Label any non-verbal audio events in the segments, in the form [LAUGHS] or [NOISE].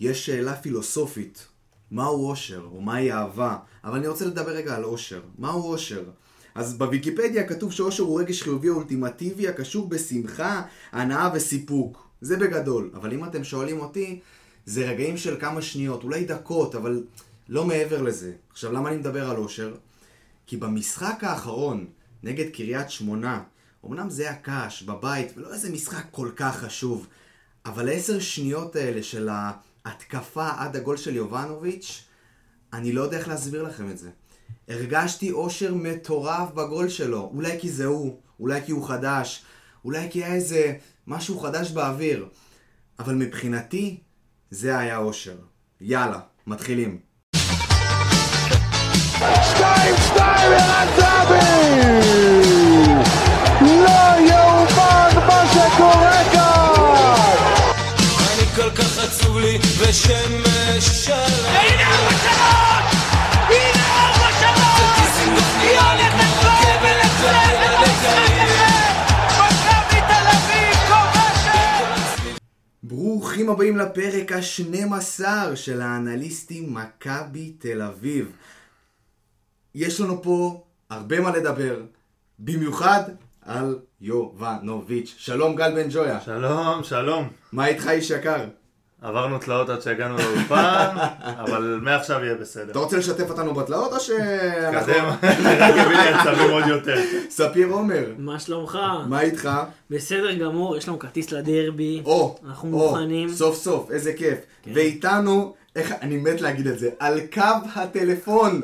יש שאלה פילוסופית, מהו אושר, או מהי אהבה, אבל אני רוצה לדבר רגע על אושר. מהו אושר? אז בוויקיפדיה כתוב שאושר הוא רגש חיובי אולטימטיבי הקשור בשמחה, הנאה וסיפוק. זה בגדול. אבל אם אתם שואלים אותי, זה רגעים של כמה שניות, אולי דקות, אבל לא מעבר לזה. עכשיו, למה אני מדבר על אושר? כי במשחק האחרון, נגד קריית שמונה, אמנם זה היה קש, בבית, ולא איזה משחק כל כך חשוב, אבל העשר שניות האלה של ההתקפה עד הגול של יובנוביץ', אני לא יודע איך להסביר לכם את זה. הרגשתי אושר מטורף בגול שלו, אולי כי זה הוא, אולי כי הוא חדש, אולי כי היה איזה משהו חדש באוויר, אבל מבחינתי זה היה אושר. יאללה, מתחילים. שתיים, שתיים, ערן זהבי! לא יאומן מה שקורה עצוב לי ושמש שלם הנה ארבע שלוש! הנה ארבע שלוש! היא הולכת כבר ולצאת את המשחק הזה! מכבי תל אביב כובשת! ברוכים הבאים לפרק ה-12 של האנליסטים מכבי תל אביב. יש לנו פה הרבה מה לדבר, במיוחד על יובנוביץ'. שלום גל בן ג'ויה. שלום, שלום. מה איתך איש יקר? עברנו תלאות עד שהגענו לאולפן, [LAUGHS] אבל מעכשיו יהיה בסדר. אתה רוצה לשתף אותנו בתלאות או שאנחנו... קדם, [LAUGHS] רק הביא לי עצבים עוד יותר. ספיר עומר, מה שלומך? מה איתך? בסדר גמור, יש לנו כרטיס לדרבי. או, אנחנו או, מוכנים. סוף סוף, איזה כיף. כן. ואיתנו, איך, אני מת להגיד את זה, על קו הטלפון,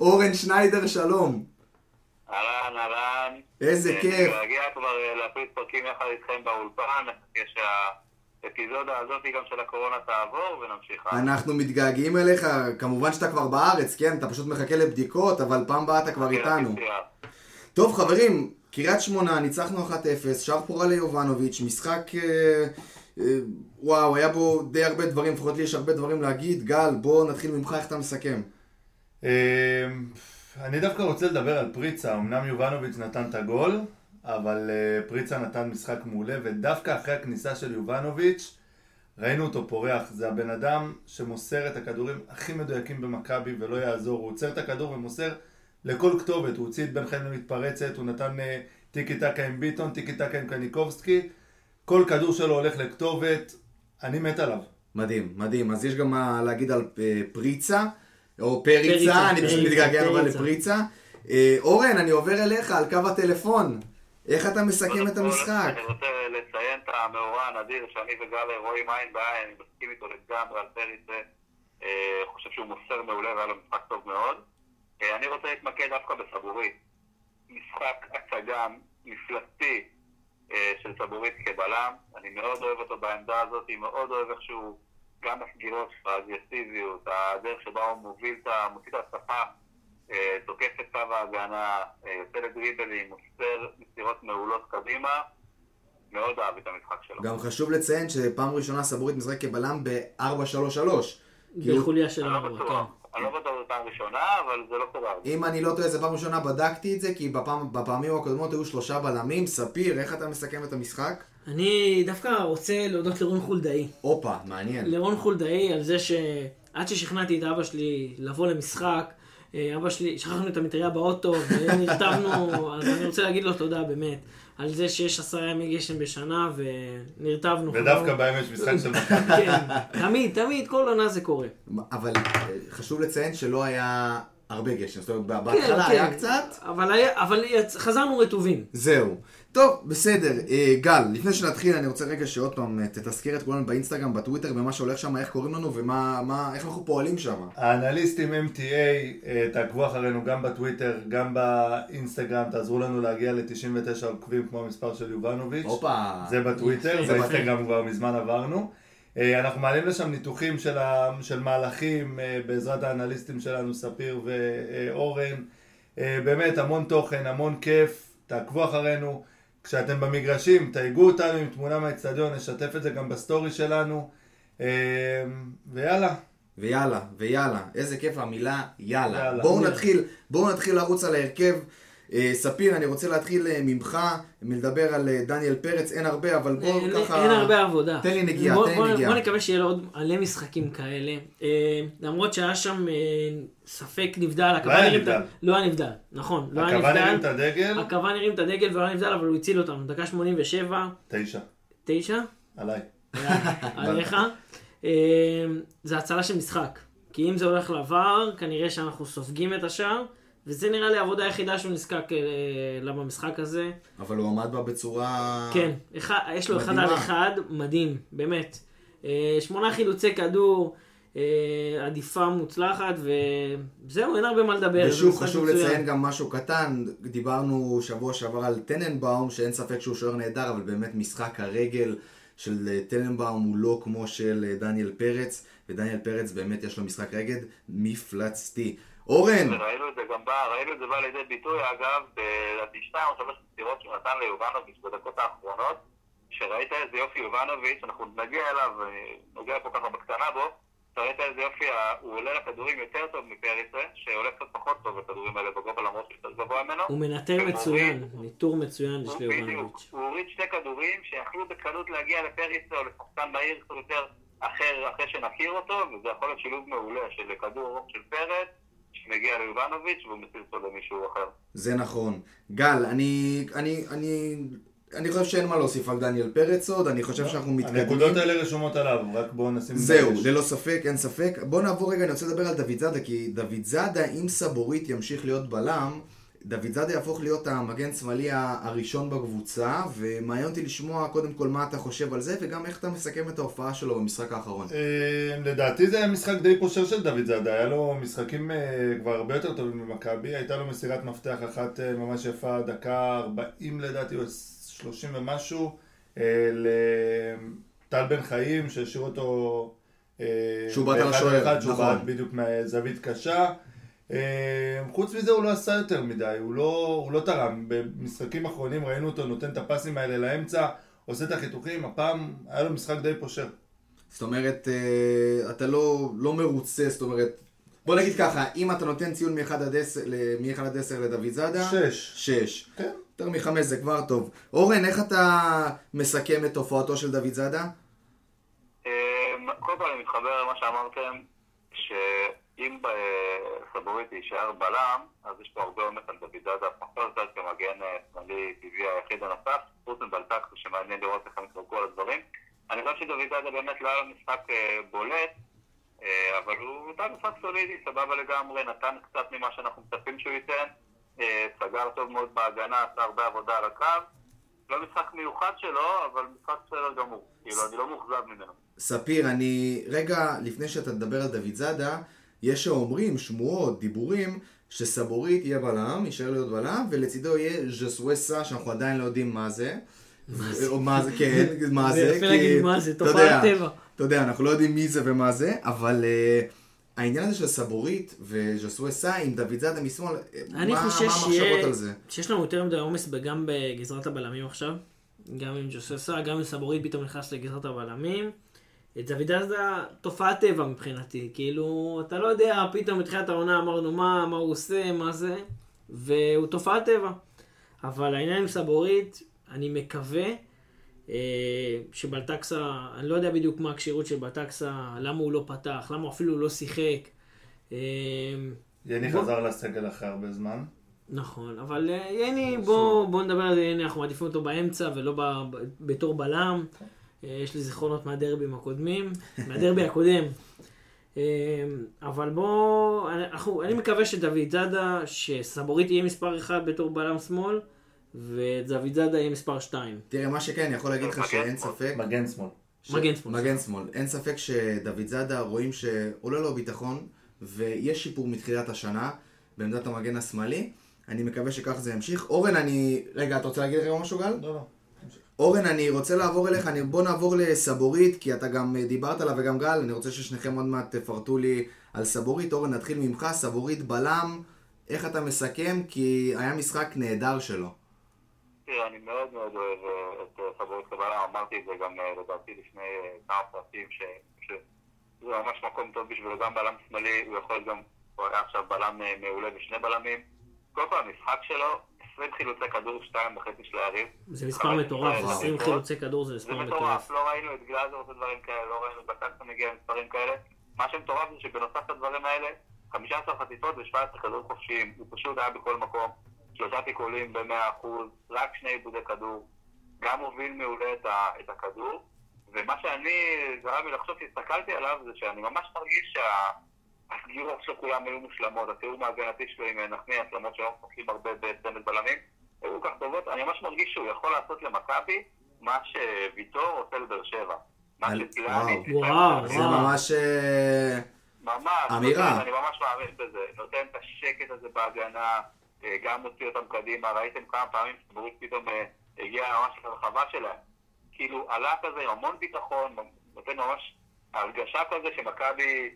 אורן שניידר, שלום. אהלן, אהלן. איזה אה, כיף. מתגעגע כבר אה, להקליט פרקים יחד איתכם באולפן, נחכה שהאפיזודה הזאת גם של הקורונה תעבור ונמשיך. הלאה. אנחנו מתגעגעים אליך, כמובן שאתה כבר בארץ, כן? אתה פשוט מחכה לבדיקות, אבל פעם הבאה אתה כבר איתנו. טוב חברים, קריית שמונה, ניצחנו 1-0, שער פורה ליובנוביץ', משחק... אה, אה, וואו, היה בו די הרבה דברים, לפחות לי יש הרבה דברים להגיד. גל, בוא נתחיל ממך, איך אתה מסכם? אמ, אני דווקא רוצה לדבר על פריצה, אמנם יובנוביץ' נתן את הגול, אבל אה, פריצה נתן משחק מעולה, ודווקא אחרי הכניסה של יובנוביץ', ראינו אותו פורח. זה הבן אדם שמוסר את הכדורים הכי מדויקים במכבי ולא יעזור. הוא עוצר את הכדור ומוסר לכל כתובת. הוא הוציא את בן חיים למתפרצת, הוא נתן אה, טיקי טקה עם ביטון, טיקי טקה עם קניקובסקי. כל כדור שלו הולך לכתובת, אני מת עליו. מדהים, מדהים. אז יש גם מה להגיד על אה, פריצה, או פריצה, פריצה, אני פשוט מתגעגע. לפריצה. אורן, אני עובר אליך על קו הטלפון. איך אתה מסכם את המשחק? אני רוצה לציין את המאורע הנדיר שאני וגל רואים עין בעין, אני מסכים איתו לגמרי על פריצה. אה, חושב שהוא מוסר מעולה והיה לו משחק טוב מאוד. אה, אני רוצה להתמקד דווקא בסבורית. משחק הצגה מפלצתי אה, של סבורית כבלם. אני מאוד אוהב אותו בעמדה הזאת, מאוד אוהב איך שהוא, גם הסגירות, האגרסיביות, הדרך שבה הוא מוביל את ה... מוציא את אה, תוקף את קו ההגנה, אה, יוצא לדריבלים, מוסר מסירות מעולות קדימה. מאוד אהב את המשחק שלו. גם חשוב לציין שפעם ראשונה סבורית משחק כבלם ב-4-3-3. כאילו, בחוליה של אני לא ארבע, בטוח, כן. אני לא בטוח זו פעם ראשונה, אבל זה לא קורה. אם אני לא טועה, זו פעם ראשונה בדקתי את זה, כי בפעם, בפעמים הקודמות היו שלושה בלמים. ספיר, איך אתה מסכם את המשחק? אני דווקא רוצה להודות לרון חולדאי. הופה, מעניין. לרון חולדאי על זה שעד ששכנעתי את אבא שלי לבוא למשחק, אה, אבא שלי, שכחנו את המטריה באוטו ונרטבנו, [LAUGHS] אז אני רוצה להגיד לו תודה באמת, על זה שיש עשרה ימי גשם בשנה ונרטבנו. ודווקא בהם יש משחק של מכבי. [LAUGHS] כן, תמיד, תמיד, כל עונה זה קורה. אבל אה, חשוב לציין שלא היה הרבה גשם. זאת אומרת, בהתחלה כן, היה כן. קצת, אבל היה- אבל חזרנו רטובים. זהו. טוב, בסדר. אה, גל, לפני שנתחיל, אני רוצה רגע שעוד פעם אה, תתזכר את כולנו באינסטגרם, בטוויטר, במה שהולך שם, איך קוראים לנו ומה, מה, איך אנחנו פועלים שם. האנליסטים MTA, אה, תעקבו אחרינו גם בטוויטר, גם באינסטגרם, תעזרו לנו להגיע ל-99 עוקבים כמו המספר של יובנוביץ'. הופה. זה בטוויטר, יפה. באינסטגרם כבר מזמן עברנו. אנחנו מעלים לשם ניתוחים של, ה, של מהלכים בעזרת האנליסטים שלנו, ספיר ואורן. באמת, המון תוכן, המון כיף, תעקבו אחרינו. כשאתם במגרשים, תייגו אותנו עם תמונה מהאצטדיון, נשתף את זה גם בסטורי שלנו. אה, ויאללה. ויאללה, ויאללה. איזה כיף המילה יאללה. יאללה. בואו. נתחיל, בואו נתחיל לרוץ על ההרכב. אה, ספיר, אני רוצה להתחיל אה, ממך, מלדבר על אה, דניאל פרץ, אין הרבה, אבל בוא אין- ככה... אין הרבה עבודה. תן לי נגיעה, בוא- תן לי בוא- נגיעה. בוא נקווה שיהיה לו עוד מלא משחקים כאלה. אה, למרות שהיה שם אה, ספק נבדל, הקוואני היה הרים את ה- נבדל. לא היה נבדל, נכון, לא הקוואני הרים את. הדגל, הקוואני הרים את הדגל ולא היה נבדל, אבל הוא הציל אותנו. דקה 87, תשע, 9, עליי. [LAUGHS] עליך. אה, זה הצלה של משחק. כי אם זה הולך לעבר, כנראה שאנחנו סופגים את השער. וזה נראה לי העבודה היחידה שהוא נזקק אה, לה במשחק הזה. אבל הוא עמד בה בצורה... כן, אחד, יש לו אחד מדהימה. על אחד, מדהים, באמת. אה, שמונה חילוצי כדור, אה, עדיפה מוצלחת, וזהו, אין הרבה מה לדבר. ושוב, חשוב מצוין. לציין גם משהו קטן, דיברנו שבוע שעבר על טננבאום, שאין ספק שהוא שוער נהדר, אבל באמת משחק הרגל של אה, טננבאום הוא לא כמו של אה, דניאל פרץ, ודניאל פרץ באמת יש לו משחק רגל מפלצתי. אורן, וראינו את זה גם בא, ראינו את זה בא לידי ביטוי, אגב, לדעתי שתיים או שלוש מסירות שהוא נתן ליובנוביץ' בדקות האחרונות, שראית איזה יופי יובנוביץ', אנחנו נגיע אליו, אה, נוגע פה ככה בקטנה בו, אתה ראית איזה יופי, ה- הוא עולה לכדורים יותר טוב מפריסה, שעולה קצת פחות טוב בכדורים האלה בגובה למרות שהוא יותר גבוה ממנו. הוא מנטר מצוין, ניטור מצוין יש ליובנוביץ'. הוא הוריד שתי כדורים שיכלו בקלות להגיע לפריסה או לשחקן מהיר קצת יותר אחר, אחרי שנכיר אותו, וזה יכול להיות שילוב מעולה של כדור ארוך של פרץ, שמגיע ליובנוביץ' והוא מסיר אותו למישהו אחר. זה נכון. גל, אני, אני, אני, אני חושב שאין מה להוסיף על דניאל פרץ עוד, אני חושב שאנחנו מתקדמים. הנקודות האלה רשומות עליו, רק בואו נשים... זהו, דגש. ללא ספק, אין ספק. בוא נעבור רגע, אני רוצה לדבר על דוד זאדה, כי דוד זאדה, אם סבורית ימשיך להיות בלם, דוד זאדה יהפוך להיות המגן שמאלי הראשון בקבוצה, ומעניין אותי לשמוע קודם כל מה אתה חושב על זה, וגם איך אתה מסכם את ההופעה שלו במשחק האחרון. אה, לדעתי זה היה משחק די פושר של דוד זאדה, היה לו משחקים אה, כבר הרבה יותר טובים ממכבי, הייתה לו מסירת מפתח אחת אה, ממש יפה, דקה 40 לדעתי, או 30 ומשהו, לטל בן חיים, שהשאיר אותו... שהוא בעט על השוער, נכון. בדיוק מהזווית קשה. אה, חוץ מזה הוא לא עשה יותר מדי, הוא לא, הוא לא תרם. במשחקים אחרונים ראינו אותו נותן את הפסים האלה לאמצע, עושה את החיתוכים, הפעם היה לו משחק די פושר. זאת אומרת, אה, אתה לא, לא מרוצה, זאת אומרת, בוא נגיד ככה, אם אתה נותן ציון מ-1 עד 10 ל- מ-1 עד 10 לדוד זאדה, שש. 6. כן. יותר מחמש זה כבר טוב. אורן, איך אתה מסכם את הופעתו של דוד זאדה? אמ, קודם כל אני מתחבר למה שאמרתם, שאם ב- סבורית יישאר בלם, אז יש פה הרבה עומס על דוד זאדה, פחות קצת כמגן אה, שמאלי טבעי היחיד הנוסף, חוץ מבלטק שמעניין לראות איך הם יתחלקו על הדברים. אני חושב שדוד זאדה באמת לא היה משחק אה, בולט, אה, אבל הוא נתן משחק סולידי, סבבה לגמרי, נתן קצת ממה שאנחנו מצפים שהוא ייתן, אה, סגר טוב מאוד בהגנה, עשה הרבה עבודה על הקו. לא משחק מיוחד שלו, אבל משחק בסדר גמור. כאילו, אני לא מאוכזב ממנו. ספיר, אני... רגע, לפני שאתה תדבר על דוד זאדה, יש שאומרים, שמועות, דיבורים, שסבורית יהיה בלם, יישאר להיות בלם, ולצידו יהיה ז'סווסה, שאנחנו עדיין לא יודעים מה זה. או מה זה, כן, מה זה זה. יפה להגיד מה זה, תופעת טבע. אתה יודע, אנחנו לא יודעים מי זה ומה זה, אבל אה, העניין הזה של סבורית וז'סווסה עם דוד זאדה משמאל, אה, מה המחשבות על זה? שיש לנו יותר מדי עומס גם בגזרת הבלמים עכשיו, גם עם ג'וססה, גם עם סבורית פתאום נכנס לגזרת הבלמים. את דוד אזדה, תופעת טבע מבחינתי, כאילו, אתה לא יודע, פתאום בתחילת העונה אמרנו מה, מה הוא עושה, מה זה, והוא תופעת טבע. אבל העניין עם סבורית, אני מקווה אה, שבלטקסה, אני לא יודע בדיוק מה הכשירות של בלטקסה, למה הוא לא פתח, למה הוא אפילו לא שיחק. אה, יני בוא- חזר לסגל אחרי הרבה זמן. נכון, אבל אה, יני, בוא, בוא נדבר על זה, יני, אנחנו מעדיפים אותו באמצע ולא ב, ב, בתור בלם. אה, יש לי זיכרונות מהדרבים הקודמים, [LAUGHS] מהדרבי הקודם. אה, אבל בוא, אני- אנחנו, אני מקווה שדוד זאדה, שסבורית יהיה מספר 1 בתור בלם שמאל, ודוד זאדה יהיה מספר 2. תראה, מה שכן, אני יכול להגיד לך שאין. ספק... מגן שמאל. ש- מגן שמאל. מגן שמאל. אין ספק שדוד זאדה רואים שעולה לו ביטחון, ויש שיפור מתחילת השנה בעמדת המגן השמאלי. אני מקווה שכך זה ימשיך. אורן, אני... רגע, אתה רוצה להגיד רגע משהו, גל? לא, לא. אורן, אני רוצה לעבור אליך, אני... בוא נעבור לסבורית, כי אתה גם אה, דיברת עליו וגם גל, אני רוצה ששניכם עוד מעט תפרטו לי על סבורית. אורן, נתחיל ממך, סבורית בלם, איך אתה מסכם? כי היה משחק נהדר שלו. תראה, אני מאוד מאוד אוהב אה, את אה, סבורית קבלה, אמרתי את זה גם לדעתי לפני כמה פרטים, שזה ממש מקום טוב בשבילו, גם בלם שמאלי, הוא יכול גם, הוא היה עכשיו בלם מעולה ושני בלמים. קודם כל המשחק שלו 20 חילוצי כדור, 2.5 של היריב. זה מספר מטורף, עשרה 20 דקות. חילוצי כדור זה זה מספר מטורף, מטורף. לא ראינו את גלאזר עושה דברים כאלה, לא ראינו את בטקסון מגיע למספרים כאלה. מה שמטורף זה שבנוסף לדברים האלה, 15 חטיפות ו-17 כדור חופשיים. הוא פשוט היה בכל מקום, שלושה תיקולים ב-100%, רק שני עיבודי כדור. גם הוביל מעולה את, ה- את הכדור. ומה שאני, גרם לי לחשוב שהסתכלתי עליו, זה שאני ממש מרגיש שהסגירות שלו כולם היו מושלמות. התיאום ההגנתי שלו עם נחמיאס, למרות שלא משחקים הרבה בצמד בלמים, היו כל כך טובות. אני ממש מרגיש שהוא יכול לעשות למכבי מה שוויטור עושה לבאר שבע. מה. וואו. זה. ממש... אה, ממש. אמירה. אני ממש מאמין בזה. נותן את השקט הזה בהגנה, אה, גם מוציא אותם קדימה. ראיתם כמה פעמים שברור פתאום אה, הגיע ממש לרחבה שלהם. כאילו עלה כזה עם המון ביטחון, נותן ממש הרגשה כזה שמכבי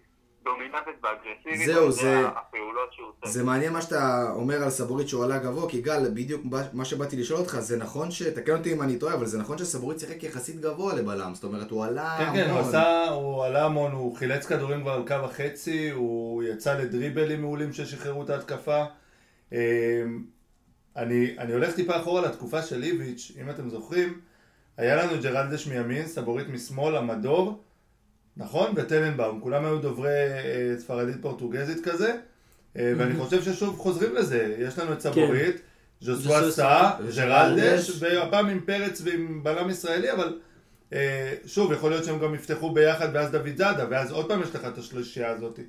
דומיננטית ואגרסיבית. זהו, זה- הפעולות שהוא עושה. זה מעניין מה שאתה אומר על סבורית שהוא עלה גבוה, כי גל, בדיוק מה שבאתי לשאול אותך, זה נכון ש... תקן אותי אם אני טועה, אבל זה נכון שסבורית שיחק יחסית גבוה לבלם, זאת אומרת, הוא עלה כן, כן, הוא המון. עשה, הוא עלה המון, הוא חילץ כדורים כבר על קו החצי, הוא יצא לדריבלים מעולים ששחררו את ההתקפה. אמ, אני, אני הולך טיפה אחורה לתקופה של איביץ', אם אתם זוכרים, היה לנו ג'רלדש מימין, סבורית משמאל, המדור, נכון? וטננבאום, כולם היו דוברי אה, ספרדית פורטוגזית כזה, אה, ואני חושב ששוב חוזרים לזה, יש לנו את סבורית, ז'וסווה ז'וסווה סא, ג'רלדש. והפעם עם פרץ ועם בלם ישראלי, אבל אה, שוב, יכול להיות שהם גם יפתחו ביחד ואז דוד זאדה, ואז עוד פעם יש לך את השלישייה הזאת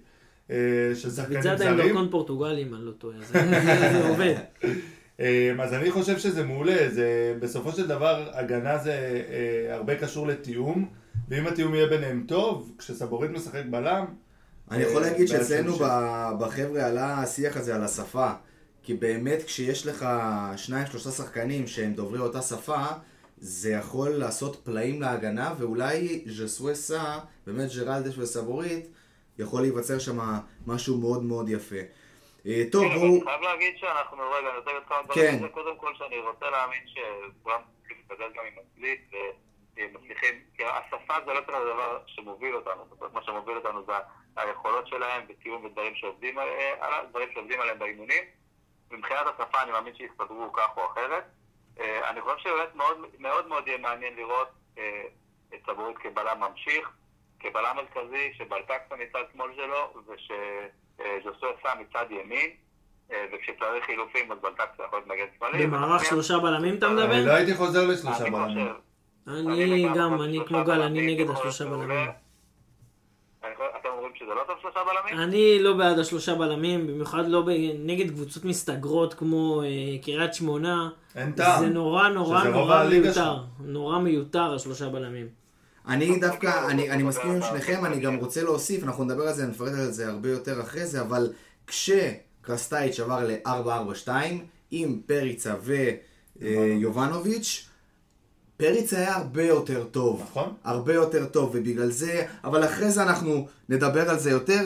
של שחקנים וזה עם זרים. דרכון פורטוגלי, אם אני לא טועה. זה עובד. [LAUGHS] אז אני חושב שזה מעולה, זה בסופו של דבר הגנה זה הרבה קשור לתיאום, ואם התיאום יהיה ביניהם טוב, כשסבורית משחק בלם, אני יכול אה, להגיד שאצלנו בחבר'ה עלה השיח הזה על השפה. כי באמת כשיש לך שניים שלושה שחקנים שהם דוברי אותה שפה, זה יכול לעשות פלאים להגנה, ואולי ז'סווסה, באמת ג'רלדש וסבורית, יכול להיווצר שם משהו מאוד מאוד יפה. אה, טוב, כן, בואו... אני חייב להגיד שאנחנו, רגע, אני רוצה להגיד כמה כן. דברים. זה קודם כל שאני רוצה להאמין צריכים להסתדר גם עם אנגלית ומצליחים, כי השפה זה לא תמיד הדבר שמוביל אותנו, זאת אומרת, מה שמוביל אותנו זה היכולות שלהם בתיאום ודברים שעובדים אה, עליהם, דברים שעובדים עליהם באימונים. מבחינת השפה אני מאמין שיסתדרו כך או אחרת. אה, אני חושב שבאמת מאוד מאוד מאוד יהיה מעניין לראות אה, את סבורית כבלם ממשיך, כבלם מרכזי, שבלטקסון מצד שמאל שלו, ושז'וסוי סע מצד ימין, אה, וכשצריך חילופים אז בלטקסון יכול להיות מגן שמאלי. במערך שלושה בלמים אתה אני לא מדבר? הייתי חוזר לשלושה בלמים. אני גם, אני כמו גל, אני נגד השלושה בלמים. אתם אומרים שזה לא טוב שלושה בלמים? אני לא בעד השלושה בלמים, במיוחד לא נגד קבוצות מסתגרות כמו אה, קריית שמונה. אין טעם. זה נורא נורא נורא מיותר. נורא מיותר השלושה בלמים. אני דווקא, אני, אני מסכים עם שניכם, אני גם רוצה להוסיף, אנחנו נדבר על זה, נפרט על זה הרבה יותר אחרי זה, אבל כשקרסטייץ' עבר ל-442, עם פריצה ויובנוביץ', פריצה היה הרבה יותר טוב. נכון. הרבה יותר טוב, ובגלל זה, אבל אחרי זה אנחנו נדבר על זה יותר.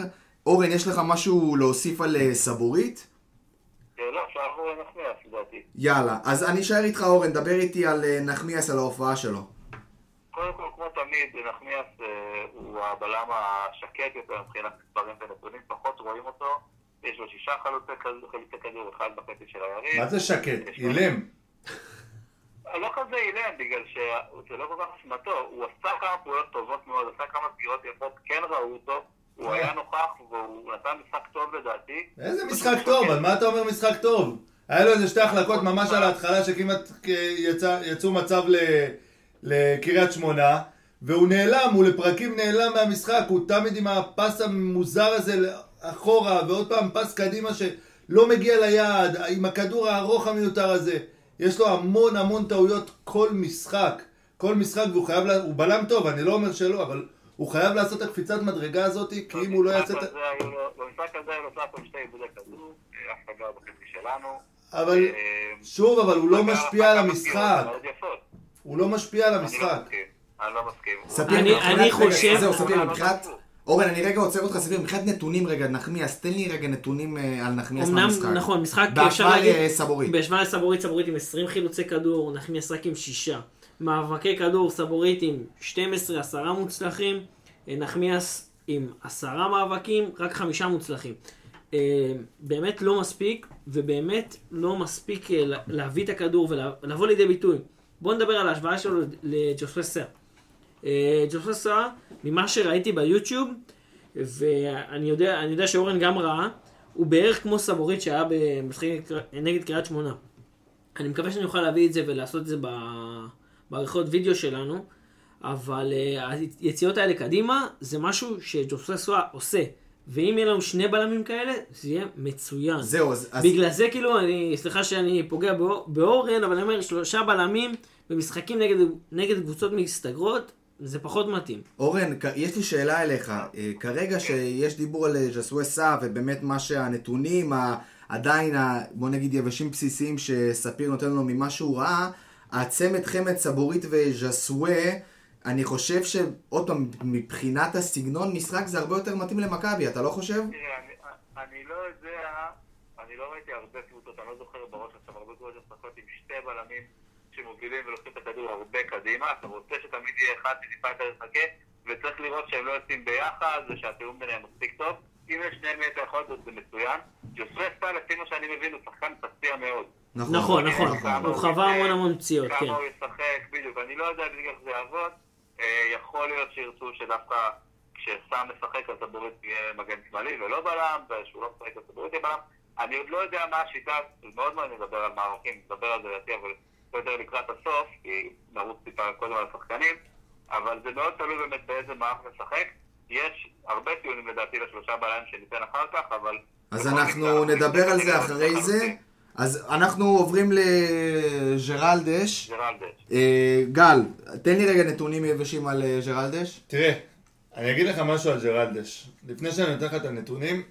אורן, יש לך משהו להוסיף על אה, סבורית? אה, לא, אפשר לעבור לנחמיאס לדעתי. יאללה, אז אני אשאר איתך אורן, דבר איתי על אה, נחמיאס, על ההופעה שלו. קודם כל, כמו תמיד, נחמיאס הוא הבלם השקט יותר מבחינת מספרים ונתונים, פחות רואים אותו. יש לו שישה חלוצי כדור, אחד בחצי של היריב. מה זה שקט? אילם. [LAUGHS] [LAUGHS] לא כזה אילם, בגלל שזה לא כל כך אשמתו. הוא עשה כמה פעולות טובות מאוד, עשה כמה סגירות יפות, כן ראו אותו. הוא היה נוכח והוא נתן משחק טוב לדעתי. איזה משחק טוב, על מה אתה אומר משחק טוב? היה לו איזה שתי החלקות ממש על ההתחלה שכמעט אה, יצא, יצאו מצב לקריית שמונה והוא נעלם, הוא לפרקים נעלם מהמשחק, הוא תמיד עם הפס המוזר הזה אחורה ועוד פעם פס קדימה שלא מגיע ליעד, עם הכדור הארוך המיותר הזה. יש לו המון המון טעויות כל משחק, כל משחק והוא חייב, לה... הוא בלם טוב, אני לא אומר שלא, אבל הוא חייב לעשות את הקפיצת מדרגה הזאת, כי אם הוא לא יעשה את... במשחק הזה היו לו- במשחק הזה היו לו סך הכל שתי עיבודי כדור, אף אחד לא היה בחצי שלנו. אבל אה, שוב, אבל הוא לא משפיע על המשחק. הוא לא משפיע על אני לא המשחק. מסכים. אני לא מסכים. ספיר, אני- חושב- זהו, ספיר, לא מבחינת... אורן, אני רגע עוצר אותך, ספיר, מבחינת נתונים רגע, נחמיאס, תן לי רגע נתונים אה, על נחמיאס אמנם, מהמשחק. נכון, משחק אפשר בהשוואה להגיד... לסבורית. בהשוואה לסבורית, סבורית עם 20 חילוצי כדור, נחמיאס רק עם 6. מאבקי כדור, סבורית עם 12, 10 מוצלחים, אה, נחמיאס עם 10 מאבקים, רק 5 מוצלחים. אה, באמת לא מספיק, ובאמת לא מספיק לה- להביא את הכדור ולבוא לידי ביטוי. בואו נדבר על ההשוואה שלו לג'וספה סר. אה, ג'וספה סר, ממה שראיתי ביוטיוב, ואני יודע, יודע שאורן גם ראה, הוא בערך כמו סבורית שהיה במשחק נגד קריית שמונה. אני מקווה שאני אוכל להביא את זה ולעשות את זה בעריכות וידאו שלנו, אבל uh, היציאות האלה קדימה זה משהו שג'וספה עושה. ואם יהיה לנו שני בלמים כאלה, זה יהיה מצוין. זהו, אז... בגלל זה כאילו, אני, סליחה שאני פוגע באור- באורן, אבל אני אומר, שלושה בלמים במשחקים נגד, נגד קבוצות מסתגרות, זה פחות מתאים. אורן, יש לי שאלה אליך. אה, כרגע שיש דיבור על אה, ז'סווה סא, ובאמת מה שהנתונים, עדיין, בוא נגיד, יבשים בסיסיים שספיר נותן לנו ממה שהוא ראה, הצמד חמד סבורית וז'סווה, אני חושב שעוד פעם, מבחינת הסגנון משחק זה הרבה יותר מתאים למכבי, אתה לא חושב? תראה, אני- אני לא יודע, אני לא ראיתי הרבה קבוצות, אני לא זוכר בראש עכשיו הרבה קבוצות שמשחקות עם שתי בלמים שמובילים ולוקחים את הכדור הרבה קדימה, אתה רוצה שתמיד יהיה אחד שטיפה יותר יחכה, וצריך לראות שהם לא יוצאים ביחד, ושהתיאום ביניהם מספיק טוב. אם יש שניהם את היכולת הזאת זה מצוין. יוסף סטייל, לפי מה שאני מבין, הוא שחקן פציע מאוד. נכון, נכון. כמה הוא חווה המון המון פציעות, כן. כמה הוא ישחק, בדיוק. אני לא יודע בדיוק איך זה יעבוד. אה, יכול להיות שירצו שדווקא כשסם משחק אז הבורית יהיה מגן שמאלי ולא בלם, ושהוא לא משחק אז הבורית יהיה בלם. אני עוד לא יודע מה השיטה, מאוד מעניין לדבר על מערכים, נדבר על זה לדעתי, אבל יותר לקראת הסוף, כי נרוץ טיפה קודם על השחקנים, אבל זה מאוד תלוי באמת באיזה מערך לשחק. יש הרבה טיעונים לדעתי לשלושה בלמים שניתן אחר כך, אבל... אז אנחנו נדבר על זה אחרי זה. אז אנחנו עוברים לג'רלדש. ג'רלדש. אה, גל, תן לי רגע נתונים יבשים על אה, ג'רלדש. תראה, אני אגיד לך משהו על ג'רלדש. לפני שאני נותן לך את הנתונים,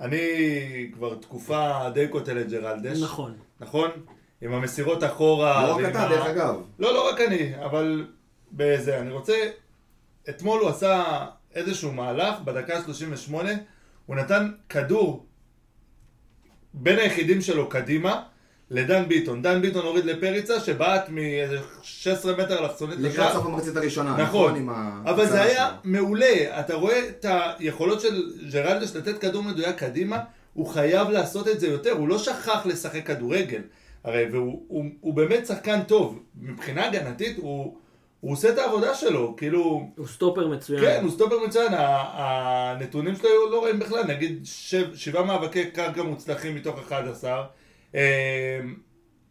אני כבר תקופה די קוטל את ג'רלדש. נכון. נכון? עם המסירות אחורה. לא רק אתה, דרך אגב. לא, לא רק אני, אבל בזה. אני רוצה... אתמול הוא עשה איזשהו מהלך, בדקה ה-38, הוא נתן כדור בין היחידים שלו קדימה לדן ביטון. דן ביטון הוריד לפריצה שבעט מאיזה 16 מטר אלכסונית לקראת סוף המחצית הראשונה, נכון, ה- אבל זה היה שלו. מעולה, אתה רואה את היכולות של ג'רלדש לתת כדור מדויק קדימה, הוא חייב לעשות את זה יותר, הוא לא שכח לשחק כדורגל, הרי, והוא הוא, הוא באמת שחקן טוב, מבחינה הגנתית הוא, הוא עושה את העבודה שלו, כאילו, הוא סטופר מצוין. כן, הוא סטופר מצוין, הנתונים שלו היו לא רעים בכלל, נגיד שב, שבעה מאבקי קרקע מוצלחים מתוך 11, אה,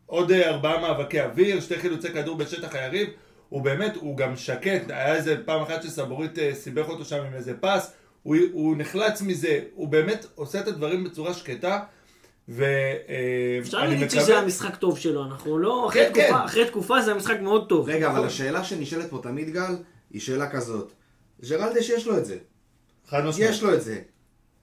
עוד אה, ארבעה מאבקי אוויר, שתי חילוצי כדור בשטח היריב, הוא באמת, הוא גם שקט, היה איזה פעם אחת שסבורית אה, סיבך אותו שם עם איזה פס, הוא, הוא נחלץ מזה, הוא באמת עושה את הדברים בצורה שקטה, ואני אפשר להגיד שזה המשחק טוב שלו, אנחנו לא... אחרי כן, כן. תקופה- אחרי תקופה זה המשחק מאוד טוב. רגע, אבל השאלה שנשאלת פה תמיד, גל, היא שאלה כזאת. ג'רלדש יש לו את זה. חד משמעית. יש לו את זה.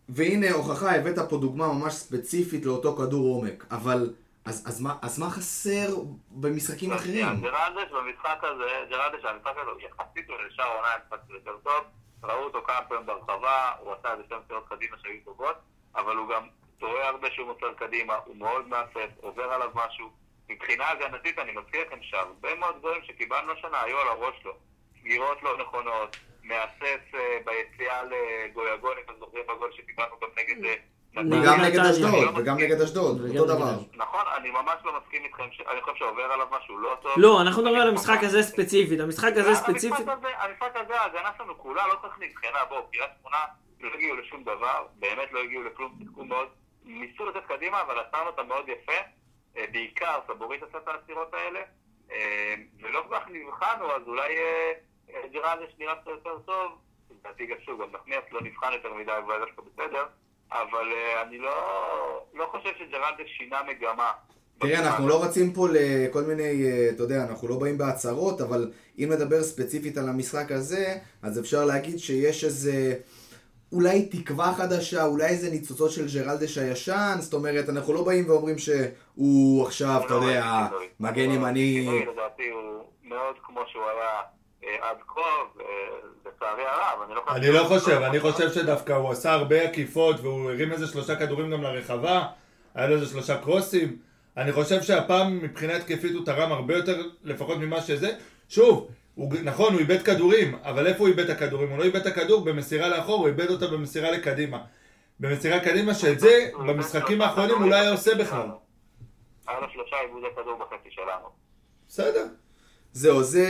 והנה הוכחה, הבאת פה דוגמה ממש ספציפית לאותו כדור עומק. אבל, אז, אז, מה, אז מה חסר במשחקים אחרים? ג'רלדש במשחק הזה, ג'רלדש, המשחק הזה, הוא יחסית לו לשאר עונה הזה יותר טוב, ראו אותו כמה פעמים ברחבה, הוא עשה איזה שתי מסירות קדימה שהיו טובות, אבל הוא גם טועה הרבה שהוא מוסר קדימה, הוא מאוד מאסף, עובר עליו משהו. מבחינה הגנתית אני מזכיר לכם שהרבה מאוד דברים שקיבלנו השנה היו על הראש שלו. סגירות לא נכונות, מהסס אה, ביציאה לגויגון, אם אתם זוכרים בגול שקיבלנו גם נגד... אה, נגד וגם נגד. אשדוד, לא וגם. נגד אשדוד, אותו דבר. נכון, אני ממש לא מסכים איתכם, אני חושב שעובר עליו משהו לא טוב. לא, אנחנו מדברים על המשחק הזה ספציפית. המשחק הזה ספציפית... המשחק הזה, ההגנה שלנו כולה לא צריך נבחנה, בואו, קריית שמונה לא הגיעו לשום דבר, באמת לא הגיעו לכלום, שיחקו מאוד, ניסו לצאת קדימה, אבל עצרנו אותם מאוד יפה, אה, בעיקר סבורית עשה את העצירות האלה, אה, ולא כל כך נבחנו, אז אולי אה, אה, ג'רלדש נראה קצת יותר טוב, לדעתי גם שוב, גם נחמיאס לא נבחן יותר מדי, אבל דווקא בסדר, אבל אני לא לא חושב שג'רלדש שינה מגמה. תראה, אנחנו לא רצים פה לכל מיני, אתה יודע, אנחנו לא באים בהצהרות, אבל אם נדבר ספציפית על המשחק הזה, אז אפשר להגיד שיש איזה... אולי תקווה חדשה, אולי איזה ניצוצות של ג'רלדש הישן, זאת אומרת, אנחנו לא באים ואומרים שהוא עכשיו, אתה יודע, מגן ימני... לדעתי הוא מאוד כמו שהוא היה אה, עד כה, ולצערי הרב, אני לא חושב... אני לא חושב, אני חושב שדווקא הוא עשה הרבה עקיפות והוא הרים איזה שלושה כדורים גם לרחבה, היה לו איזה שלושה קרוסים. אני חושב שהפעם מבחינה התקפית הוא תרם הרבה יותר, לפחות ממה שזה. שוב, הוא, נכון, הוא איבד כדורים, אבל איפה הוא איבד את הכדורים? הוא לא איבד את הכדור במסירה לאחור, הוא איבד אותה במסירה לקדימה. במסירה קדימה, שאת זה במשחקים האחרונים אולי היה עושה בכלל. היה לו שלושה עיבודי כדור בחצי שלנו. בסדר. זהו, זה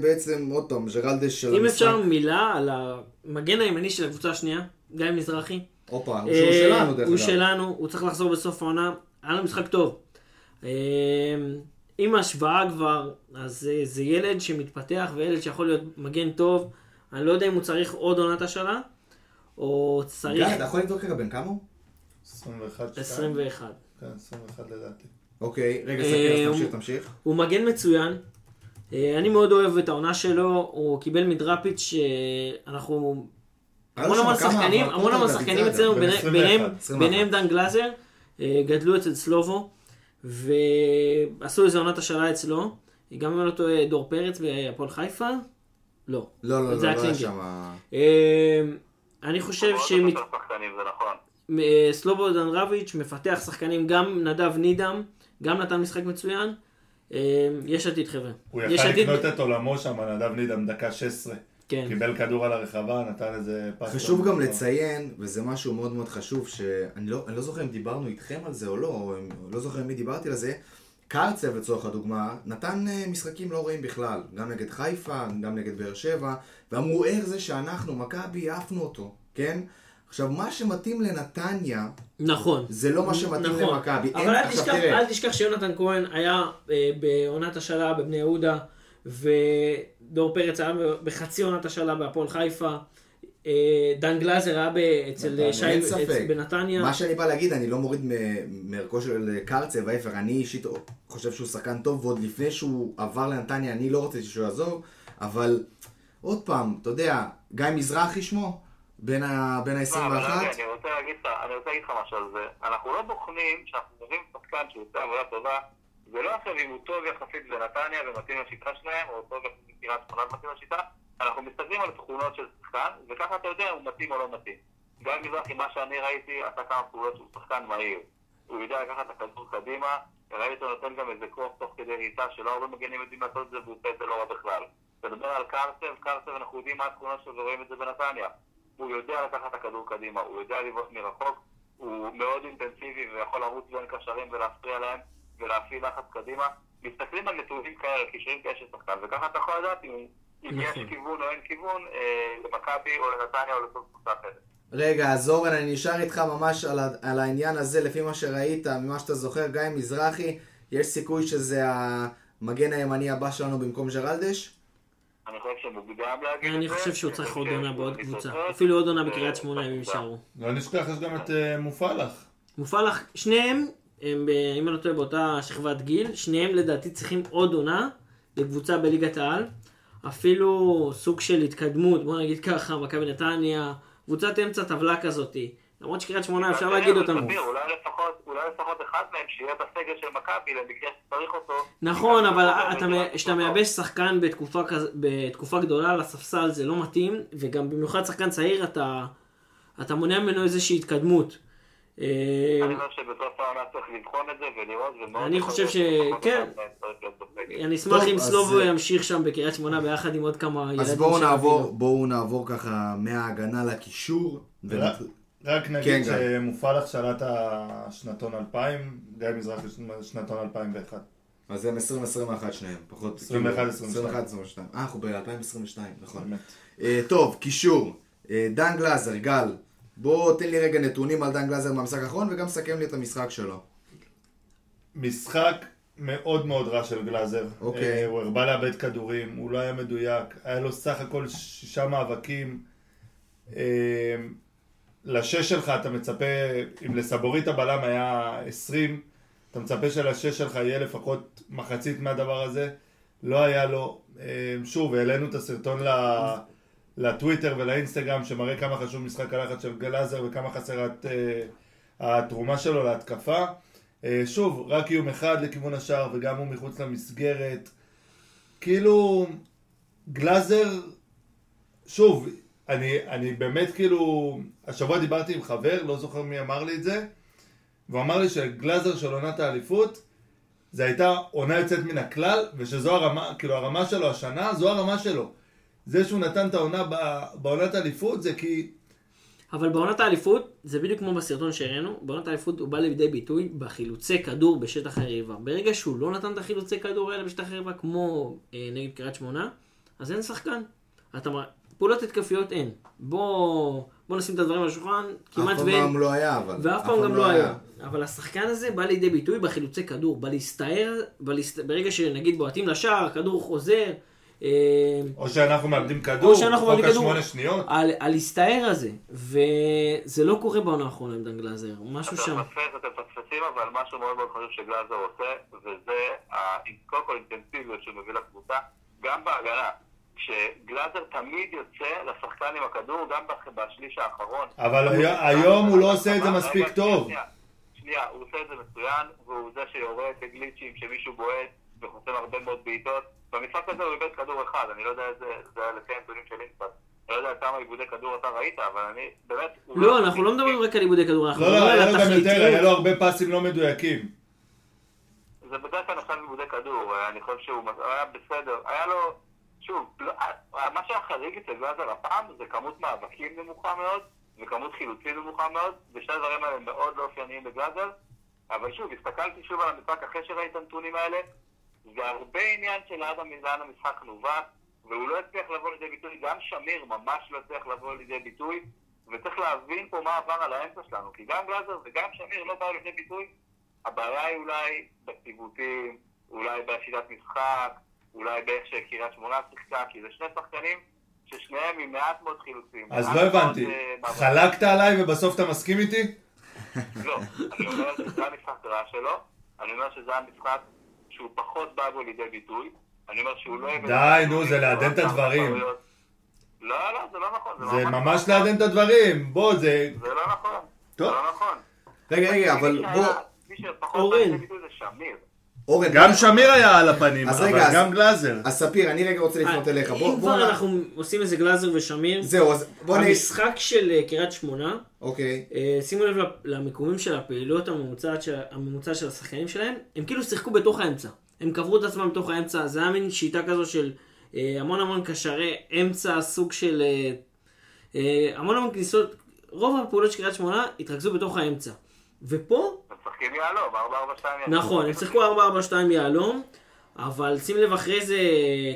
בעצם, עוד פעם, ג'רלדש של אם המשחק. אפשר מילה על המגן הימני של הקבוצה השנייה, גיא מזרחי. הופה, הוא אה, שלנו דרך הוא אגב. שלנו, הוא צריך לחזור בסוף העונה. היה לו משחק טוב. עם ההשוואה כבר, אז אה, זה ילד שמתפתח וילד שיכול להיות מגן טוב. אני לא יודע אם הוא צריך עוד עונת השאלה, או גיא, צריך אתה יכול לבדוק רגע בן כמה הוא? 21, 2. 21. כן, 21 לדעתי. אוקיי, רגע, אה, הוא- תמשיך, תמשיך. הוא מגן מצוין. אה, אני מאוד אוהב את העונה שלו, הוא קיבל מדראפיץ' שאנחנו... לו המון המון שחקנים, המון המון שחקנים אצלנו, בן ביני- 21, ביניהם- 21. ביניהם דן גלאזר, גדלו אצל סלובו, ועשו איזה עונת השאלה אצלו. גם אם אני לא טועה, דור פרץ בהפועל חיפה? לא. לא, לא, לא, לא היה קלינגר. שם... אה, אני חושב. אה, סלובודן רביץ' מפתח שחקנים, גם נדב נידם, גם נתן משחק מצוין. אה, יש עתיד חבר'ה. הוא יכל לקנות את עולמו שם, נדב נידם, דקה 16. כן. קיבל כדור על הרחבה, נתן איזה פס. חשוב גם. לציין, וזה משהו מאוד מאוד חשוב, שאני לא, אני לא זוכר אם דיברנו איתכם על זה או לא, או אם- לא זוכר עם מי דיברתי על זה, קרצב לצורך הדוגמה, נתן אה, משחקים לא רעים בכלל, גם נגד חיפה, גם נגד באר שבע, ואמרו איך זה שאנחנו, מכבי, עפנו אותו, כן? עכשיו, מה שמתאים לנתניה, נכון. זה לא מה שמתאים נכון. למכבי. אין- אבל אל עכשיו, תשכח. אל תשכח שיונתן כהן היה אה, בעונת השאלה בבני יהודה, ודור פרץ היה בחצי עונת השאלה בהפועל חיפה. אה, דן גלאזר היה אצל נתניה, שי. בנתניה. מה שאני בא להגיד, אני לא מוריד מערכו של קרצב, ההפך, אני אישית חושב שהוא שחקן טוב, ועוד לפני שהוא עבר לנתניה, אני לא רציתי שהוא יעזוב, אבל עוד פעם, אתה יודע, גיא מזרחי שמו, בין ה- בין לא, אבל ה-21, רגע, אני רוצה להגיד לך, רוצה משהו על זה. אנחנו לא בוחנים שאנחנו מביאים שחקן שעושה עבודה טובה, זה לא עכשיו אם הוא טוב יחסית בנתניה ומתאים לשיטה שלהם, או טוב יחסית בקריית שמונה ומתאים לשיטה, אנחנו מסתכלים על תכונות של שחקן, וככה אתה יודע אם הוא מתאים או לא מתאים. גיא מזרחי, מה שאני ראיתי, עשה כמה פעולות שהוא שחקן מהיר. הוא יודע לקחת את הכדור קדימה, וראיתי אותו נותן גם איזה כוח תוך כדי ריצה, שלא הרבה מגנים יודעים לעשות את זה, והוא עושה את זה לא רע בכלל. אתה מדבר על קרצב, קרצב אנחנו יודעים מה התכונות שלו ורואים את זה בנתניה. הוא יודע לקחת את הכדור קדימה, הוא יודע לבעוט מרחוק, הוא מאוד אינטנסיבי ויכול לרוץ בין קשרים ולהפריע להם ולהפעיל לחץ קדימה. מסתכלים על נתונים כאלה, קישורים כאלה של שחקן, וככה אתה יכול לדעת אם, אם יש נכון. כיוון או אין כיוון אה, למכבי או לנתניה או לכל קבוצה אחרת. רגע, אז אורן, אני נשאר איתך ממש על, ה- על העניין הזה, לפי מה שראית, ממה שאתה זוכר, גיא מזרחי, יש סיכוי שזה המגן הימני הבא שלנו במקום ג'רלדש? אני חושב שמוקדם להגיד את זה. אני חושב שהוא צריך עוד עונה בעוד הכי קבוצה. צודק. אפילו עוד עונה אה, בקריית שמונה אם. יישארו. לא נשכח, יש גם את אה, מופלח. מופלח, שניהם, הם, ב- אם אני לא טועה, באותה שכבת גיל, שניהם לדעתי צריכים עוד עונה לקבוצה בליגת העל. אפילו סוג של התקדמות, בוא נגיד ככה, מכבי נתניה, קבוצת אמצע טבלה כזאתי. למרות שקריית שמונה אפשר להגיד אותם. תסביר, אולי לפחות- אולי לפחות אחד מהם שיהיה בסגל של מכבי למקרה שצריך אותו. נכון, אבל כשאתה. מייבש שחקן בתקופה גדולה על הספסל זה לא מתאים, וגם במיוחד שחקן צעיר אתה אתה מונע ממנו איזושהי התקדמות. אה, אני חושב שבסוף העונה צריך לבחון את זה ולראות ומאוד... אני חושב ש- כן. אני אשמח אם סלובו אה, ימשיך שם בקריית שמונה ביחד עם עוד כמה ילדים. אז בואו. נעבור, בואו נעבור ככה מההגנה לקישור. רק- כן, נגיד גיא. שמופלח שלט השנתון 2000, גיא מזרחי שנתון 2001. אז הם 20-21 שניהם, פחות... 21, כאילו, 22. 21, 22. אה, אנחנו ב-2022, נכון. אה, טוב, קישור. דן גלאזר, גל. בוא תן לי רגע נתונים על דן גלאזר מהמשחק האחרון, וגם סכם לי את המשחק שלו. משחק מאוד מאוד רע של גלאזר. אוקיי. אה, הוא הרבה לאבד כדורים, הוא לא היה מדויק, היה לו סך הכל שישה מאבקים. אה, לשש שלך אתה מצפה, אם לסבורית הבלם היה 20, אתה מצפה שלשש שלך יהיה לפחות מחצית מהדבר הזה. לא היה לו. אה, שוב, העלינו את הסרטון ל... לטוויטר ולאינסטגרם שמראה כמה חשוב משחק הלחץ של גלאזר וכמה חסרת אה, התרומה שלו להתקפה. אה, שוב, רק איום אחד לכיוון השער וגם הוא מחוץ למסגרת. כאילו, גלאזר, שוב, אני, אני באמת כאילו, השבוע דיברתי עם חבר, לא זוכר מי אמר לי את זה, והוא אמר לי שגלאזר של עונת האליפות, זה הייתה עונה יוצאת מן הכלל, ושזו הרמה, כאילו הרמה שלו השנה, זו הרמה שלו. זה שהוא נתן את העונה ב- בעונת האליפות זה כי אבל בעונת האליפות, זה בדיוק כמו בסרטון שהראינו, בעונת האליפות הוא בא לידי ביטוי בחילוצי כדור בשטח היריבה. ברגע שהוא לא נתן את החילוצי כדור האלה בשטח היריבה, כמו אה, נגד קריית שמונה, אז אין שחקן. אתה פעולות התקפיות אין. בוא, בוא נשים את הדברים על השולחן, כמעט אף ואין. פעם לא היה, אבל. ואף פעם גם לא היה. אבל השחקן הזה בא לידי ביטוי בחילוצי כדור, בא להסתער, בא להסת... ברגע שנגיד בועטים לשער, כדור חוזר, או שאנחנו מאבדים כדור, או שאנחנו מאבדים כדור. השמונה שניות. על, על להסתער הזה, וזה לא קורה בעונה האחרונה עם דן גלאזר, משהו שם. אתם מפספסים, אבל משהו מאוד מאוד חשוב שגלאזר עושה, וזה קודם כל אינטנסיביות שהוא מביא לקבוצה, גם בהגנה. כשגלאזר תמיד יוצא לשחקן עם הכדור, גם בשליש האחרון. אבל הי- היום הוא לא עושה את זה מספיק טוב. שנייה, שנייה, הוא עושה את זה מצוין, והוא זה שיורה את הגליצ'ים שמישהו בועט וחוסם הרבה מאוד בעיטות. במשחק הזה הוא איבד כדור אחד, אני לא יודע איזה, זה היה לפי הנתונים של אינסטאט. אני לא יודע כמה עיבודי כדור אתה ראית, אבל אני, באמת... לא, אנחנו לא מדברים רק על עיבודי כדור, אנחנו לא, לא, מדברים היה על לו גם יותר, היה. לו הרבה פסים לא מדויקים. זה בדרך כלל נחשב עיבודי כדור, אני חושב שהוא היה בסדר, היה לו, שוב, לא- מה שהיה חריג אצל גלאזר הפעם זה כמות מאבקים נמוכה מאוד וכמות חילוצים נמוכה מאוד, ושני הדברים האלה מאוד לא אופייניים בגלאזר, אבל שוב, הסתכלתי שוב על המשחק אחרי שראיתי את הנתונים האלה, זה הרבה עניין של לאן המ- לאן המשחק נובע, והוא לא הצליח לבוא לידי ביטוי, גם שמיר ממש לא הצליח לבוא לידי ביטוי, וצריך להבין פה מה עבר על האמצע שלנו, כי גם גלאזר וגם שמיר לא באו לידי ביטוי, הבעיה היא אולי בציוותים, אולי בשיטת משחק, אולי באיך שקריית שמונה שיחקה, כי זה שני שחקנים ששניהם עם מעט מאוד חילוצים. אז לא הבנתי, אה. חלקת עליי ובסוף אתה מסכים איתי? לא, אני אומר שזה המשחק רע שלו, אני אומר שזה המשחק שהוא פחות בא בו לידי ביטוי, אני אומר שהוא לא... די, נו, זה לעדן את הדברים. לא, לא, זה לא נכון. זה ממש ממש לא לעדן את הדברים. בוא, זה... זה לא נכון. טוב. זה לא נכון. רגע, רגע, אבל בוא... מי שפחות. בא לידי ביטוי זה שמיר. אורן, גם שמיר היה על הפנים, אבל רגע, אז- גם גלאזר. אז ספיר, אני רגע רוצה לפנות אה, אליך. אם בוא... כבר אנחנו עושים איזה גלאזר ושמיר, זהו, אז בוא נ... המשחק של אה, קריית שמונה, אוקיי. אה, שימו לב למיקומים של הפעילות הממוצעת של- הממוצע של השחקנים שלהם, הם כאילו שיחקו בתוך האמצע. הם קברו את עצמם בתוך האמצע, זה היה מין שיטה כזו של אה, המון המון קשרי אמצע, סוג של... המון המון כניסות, רוב הפעולות של קריית שמונה התרכזו בתוך האמצע. ופה, משחקים יהלום, 4-4-2 יהלום. נכון, הם שיחקו 4-4-2 יהלום, אבל שים לב אחרי זה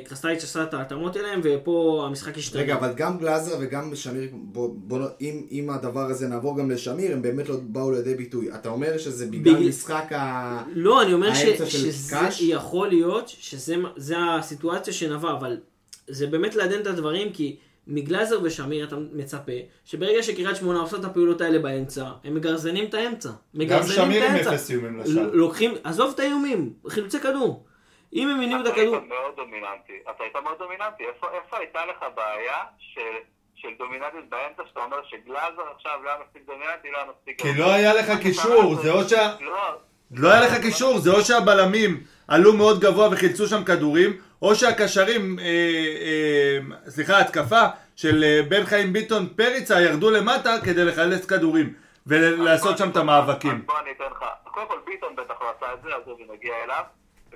קרסטייץ' עשה את ההתאמות אליהם, ופה המשחק השתנה. רגע, אבל גם גלאזר וגם שמיר, בוא, בוא, אם, אם הדבר הזה נעבור גם לשמיר, הם באמת לא באו לידי ביטוי. אתה אומר שזה בגלל משחק ה... לא, אני אומר ש, שזה? יכול להיות שזה זה הסיטואציה שנבע, אבל זה באמת לעדן את הדברים, כי מגלאזר ושמיר אתה מצפה שברגע שקריית שמונה עושה את הפעולות האלה באמצע, הם מגרזנים את האמצע. גם מגרזנים שמיר את עם. אפס איומים לשער. ל- לוקחים, עזוב את האיומים, חילוצי כדור. אם הם הניעו את אתה הכדור, היית מאוד דומיננטי. אתה היית מאוד דומיננטי. איפה איפה הייתה לך בעיה של... של דומיננטיות באמצע, שאתה אומר שגלאזר עכשיו לא היה מספיק דומיננטי, לא היה מספיק... כי לא היה לך קישור, זה או שה... לא, לא היה לך קישור, זה או שהבלמים עלו מאוד גבוה וחילצו שם כדורים, או שהקשרים, אה, אה, סליחה, התקפה של אה, בן חיים ביטון פריצה ירדו למטה כדי לחלץ כדורים ולעשות שם את המאבקים. אז בוא אני אתן לך, קודם כל ביטון בטח לא עשה את זה, אז זה נגיע אליו.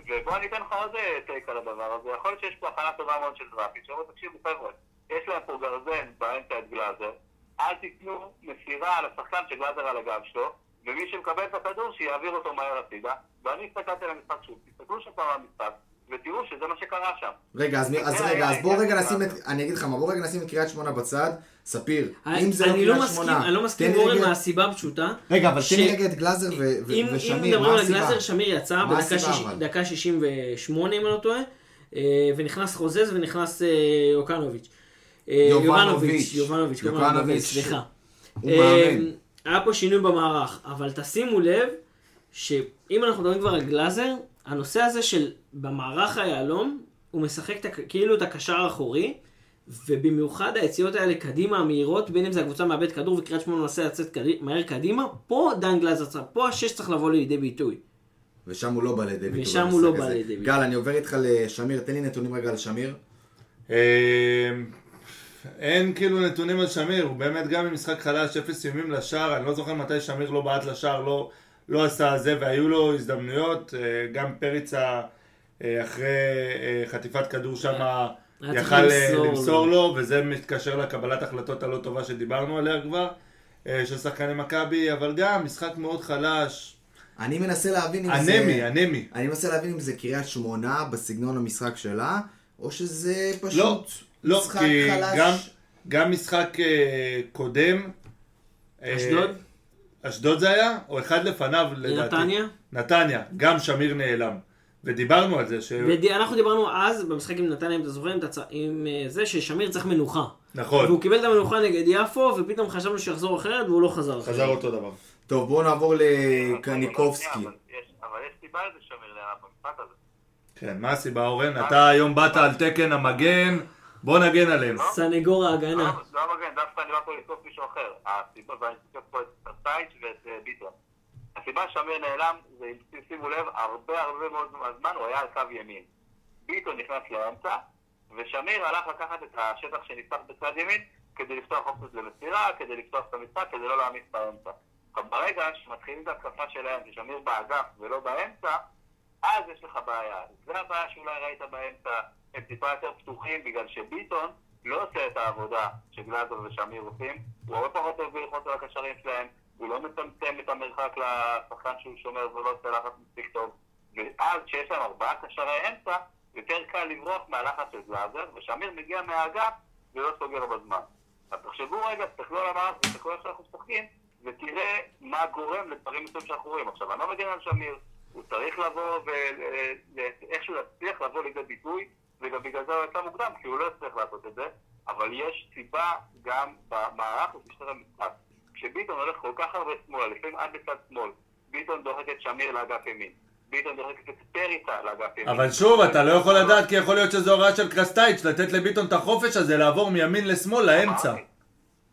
ובוא אני אתן לך עוד אה, טייק על הדבר הזה. יכול להיות שיש פה הכנה טובה מאוד של דראפיץ'. שאומרים, תקשיבו חבר'ה, יש להם פה גרזן באמצע את גלאזר, אל תיתנו מסירה על השחקן שגלאזר על הגב שלו, ומי שמקבל את הכדור שיעביר אותו מהר הצידה. ואני הסתכלתי על המשחק שוב, תסתכלו שם על המשחק, ותראו שזה מה שקרה שם. רגע, אז, אז זה רגע, אז בוא העניין רגע נשים את... אני אגיד לך מה, בוא רגע נשים את קריית שמונה בצד. ספיר, אני אם זה לא אני לא קריית מסכים, שמונה... אני לא מסכים תן עם לי אורן מהסיבה הפשוטה. רגע, אבל ש- תן לי רגע את גלאזר ו- ו- אם, אם ושמיר, מדברים מה על הסיבה? גלאזר, שמיר יצא מה בדקה הסיבה, שיש- אבל? דקה 68 אם אני לא טועה, אה, ונכנס חוזז ונכנס אה, אוקנוביץ'. אה, יובנוביץ'. יובנוביץ', יובנוביץ'. יובנוביץ', סליחה. הוא אה, מאמן. היה פה שינוי במערך, אבל תשימו לב שאם אנחנו מדברים כבר על גלאזר, הנושא הזה של במערך היהלום, הוא משחק את כאילו את הקשר האחורי, ובמיוחד היציאות האלה קדימה, המהירות, בין אם זה הקבוצה מאבד כדור וקריית שמונה מנסה לצאת קדי- מהר קדימה, פה דן גלאזר צריך, פה השש צריך לבוא לידי ביטוי. ושם הוא לא בא לידי ביטוי. ושם הוא לא בא. לידי ביטוי. גל, אני עובר איתך לשמיר, תן לי נתונים רגע על שמיר. אין כאילו נתונים על שמיר, הוא באמת גם במשחק חלש, אפס איומים לשער, אני לא זוכר מתי שמיר לא בעט לשער, לא, לא עשה זה, והיו לו הזדמנויות, אה, גם פריצה אה, אחרי אה, חטיפת כדור שם יכל למסור למסור לו. לו, וזה מתקשר לקבלת החלטות הלא טובה שדיברנו עליה כבר. של שחקני מכבי, אבל גם משחק מאוד חלש. אני מנסה להבין אם זה... אנמי, אנמי. אני מנסה להבין אם זה קריית שמונה בסגנון המשחק שלה, או שזה לא, פשוט לא, משחק כי חלש. גם, גם משחק אה, קודם... אה, אשדוד? אשדוד זה היה? או אחד לפניו לדעתי? נתניה? נתניה, גם שמיר נעלם. ודיברנו על זה, ש... ואנחנו דיברנו אז במשחק עם נתניה, אם אתה זוכר, עם הצ- עם אה, זה ששמיר צריך מנוחה. נכון, והוא קיבל את המנוחה נגד יפו, ופתאום חשבנו שיחזור אחרת, והוא לא חזר אחרת. חזר אותו דבר. טוב, בואו נעבור לא, לקניקובסקי. שנייה, אבל יש- אבל יש סיבה לזה שמיר נעלם במשחק הזה. כן, מה הסיבה אורן? אתה היום באת על תקן המגן, בוא נגן עליהם. סנגור ההגנה. לא לא המגן, דווקא אני בא פה לתקוף מישהו אחר. הסיבה, ואני תוקף פה את סטייץ' ואת אה, ביטון. הסיבה שאמיר נעלם, זה אם שימו לב, הרבה הרבה מאוד זמן הוא היה על קו ימין. ביטון נכנס לאמצע, ושמיר הלך לקחת את השטח שנפתח בצד ימין כדי לפתוח אופציות למסירה, כדי לפתוח את המשחק, כדי לא להעמיס באמצע. ברגע שמתחילים את ההתקפה שלהם, ששמיר באגף ולא באמצע, אז יש לך בעיה. זה הבעיה שאולי ראית באמצע, הם טיפה יותר פתוחים, בגלל שביטון לא עושה את העבודה שגלאזר ושמיר עושים, הוא הרבה פחות אוהב ללחוץ על הקשרים שלהם, הוא לא מצמצם את המרחק לשחקן שהוא שומר ולא עושה לחץ מספיק טוב. ואז כשיש להם ארבעה קשרי אמצע, יותר קל לברוח מהלחץ של גלאזר, ושמיר מגיע מהאגף ולא סוגר בזמן. אז תחשבו רגע, תסתכלו על המערכת, תסתכלו איך שאנחנו משחקים, ותראה מה גורם לדברים מסוימים שאנחנו רואים. עכשיו, אני לא מגן על שמיר, הוא צריך לבוא ואיכשהו להצליח לבוא לידי ביטוי, וגם בגלל זה הוא יצא מוקדם, כי הוא לא יצליח לעשות את זה, אבל יש סיבה גם במערך ובשטר המשחק. כשביטון הולך כל כך הרבה שמאלה, לפעמים עד לצד שמאל, ביטון דוחק את שמיר לאגף ימין, ביטון דוחק את פריצה לאגף ימין. אבל שוב, אתה לא יכול לדעת כי יכול להיות שזו הוראה של קרסטייץ' לתת לביטון את החופש הזה לעבור מימין לשמאל לאמצע. אמרתי-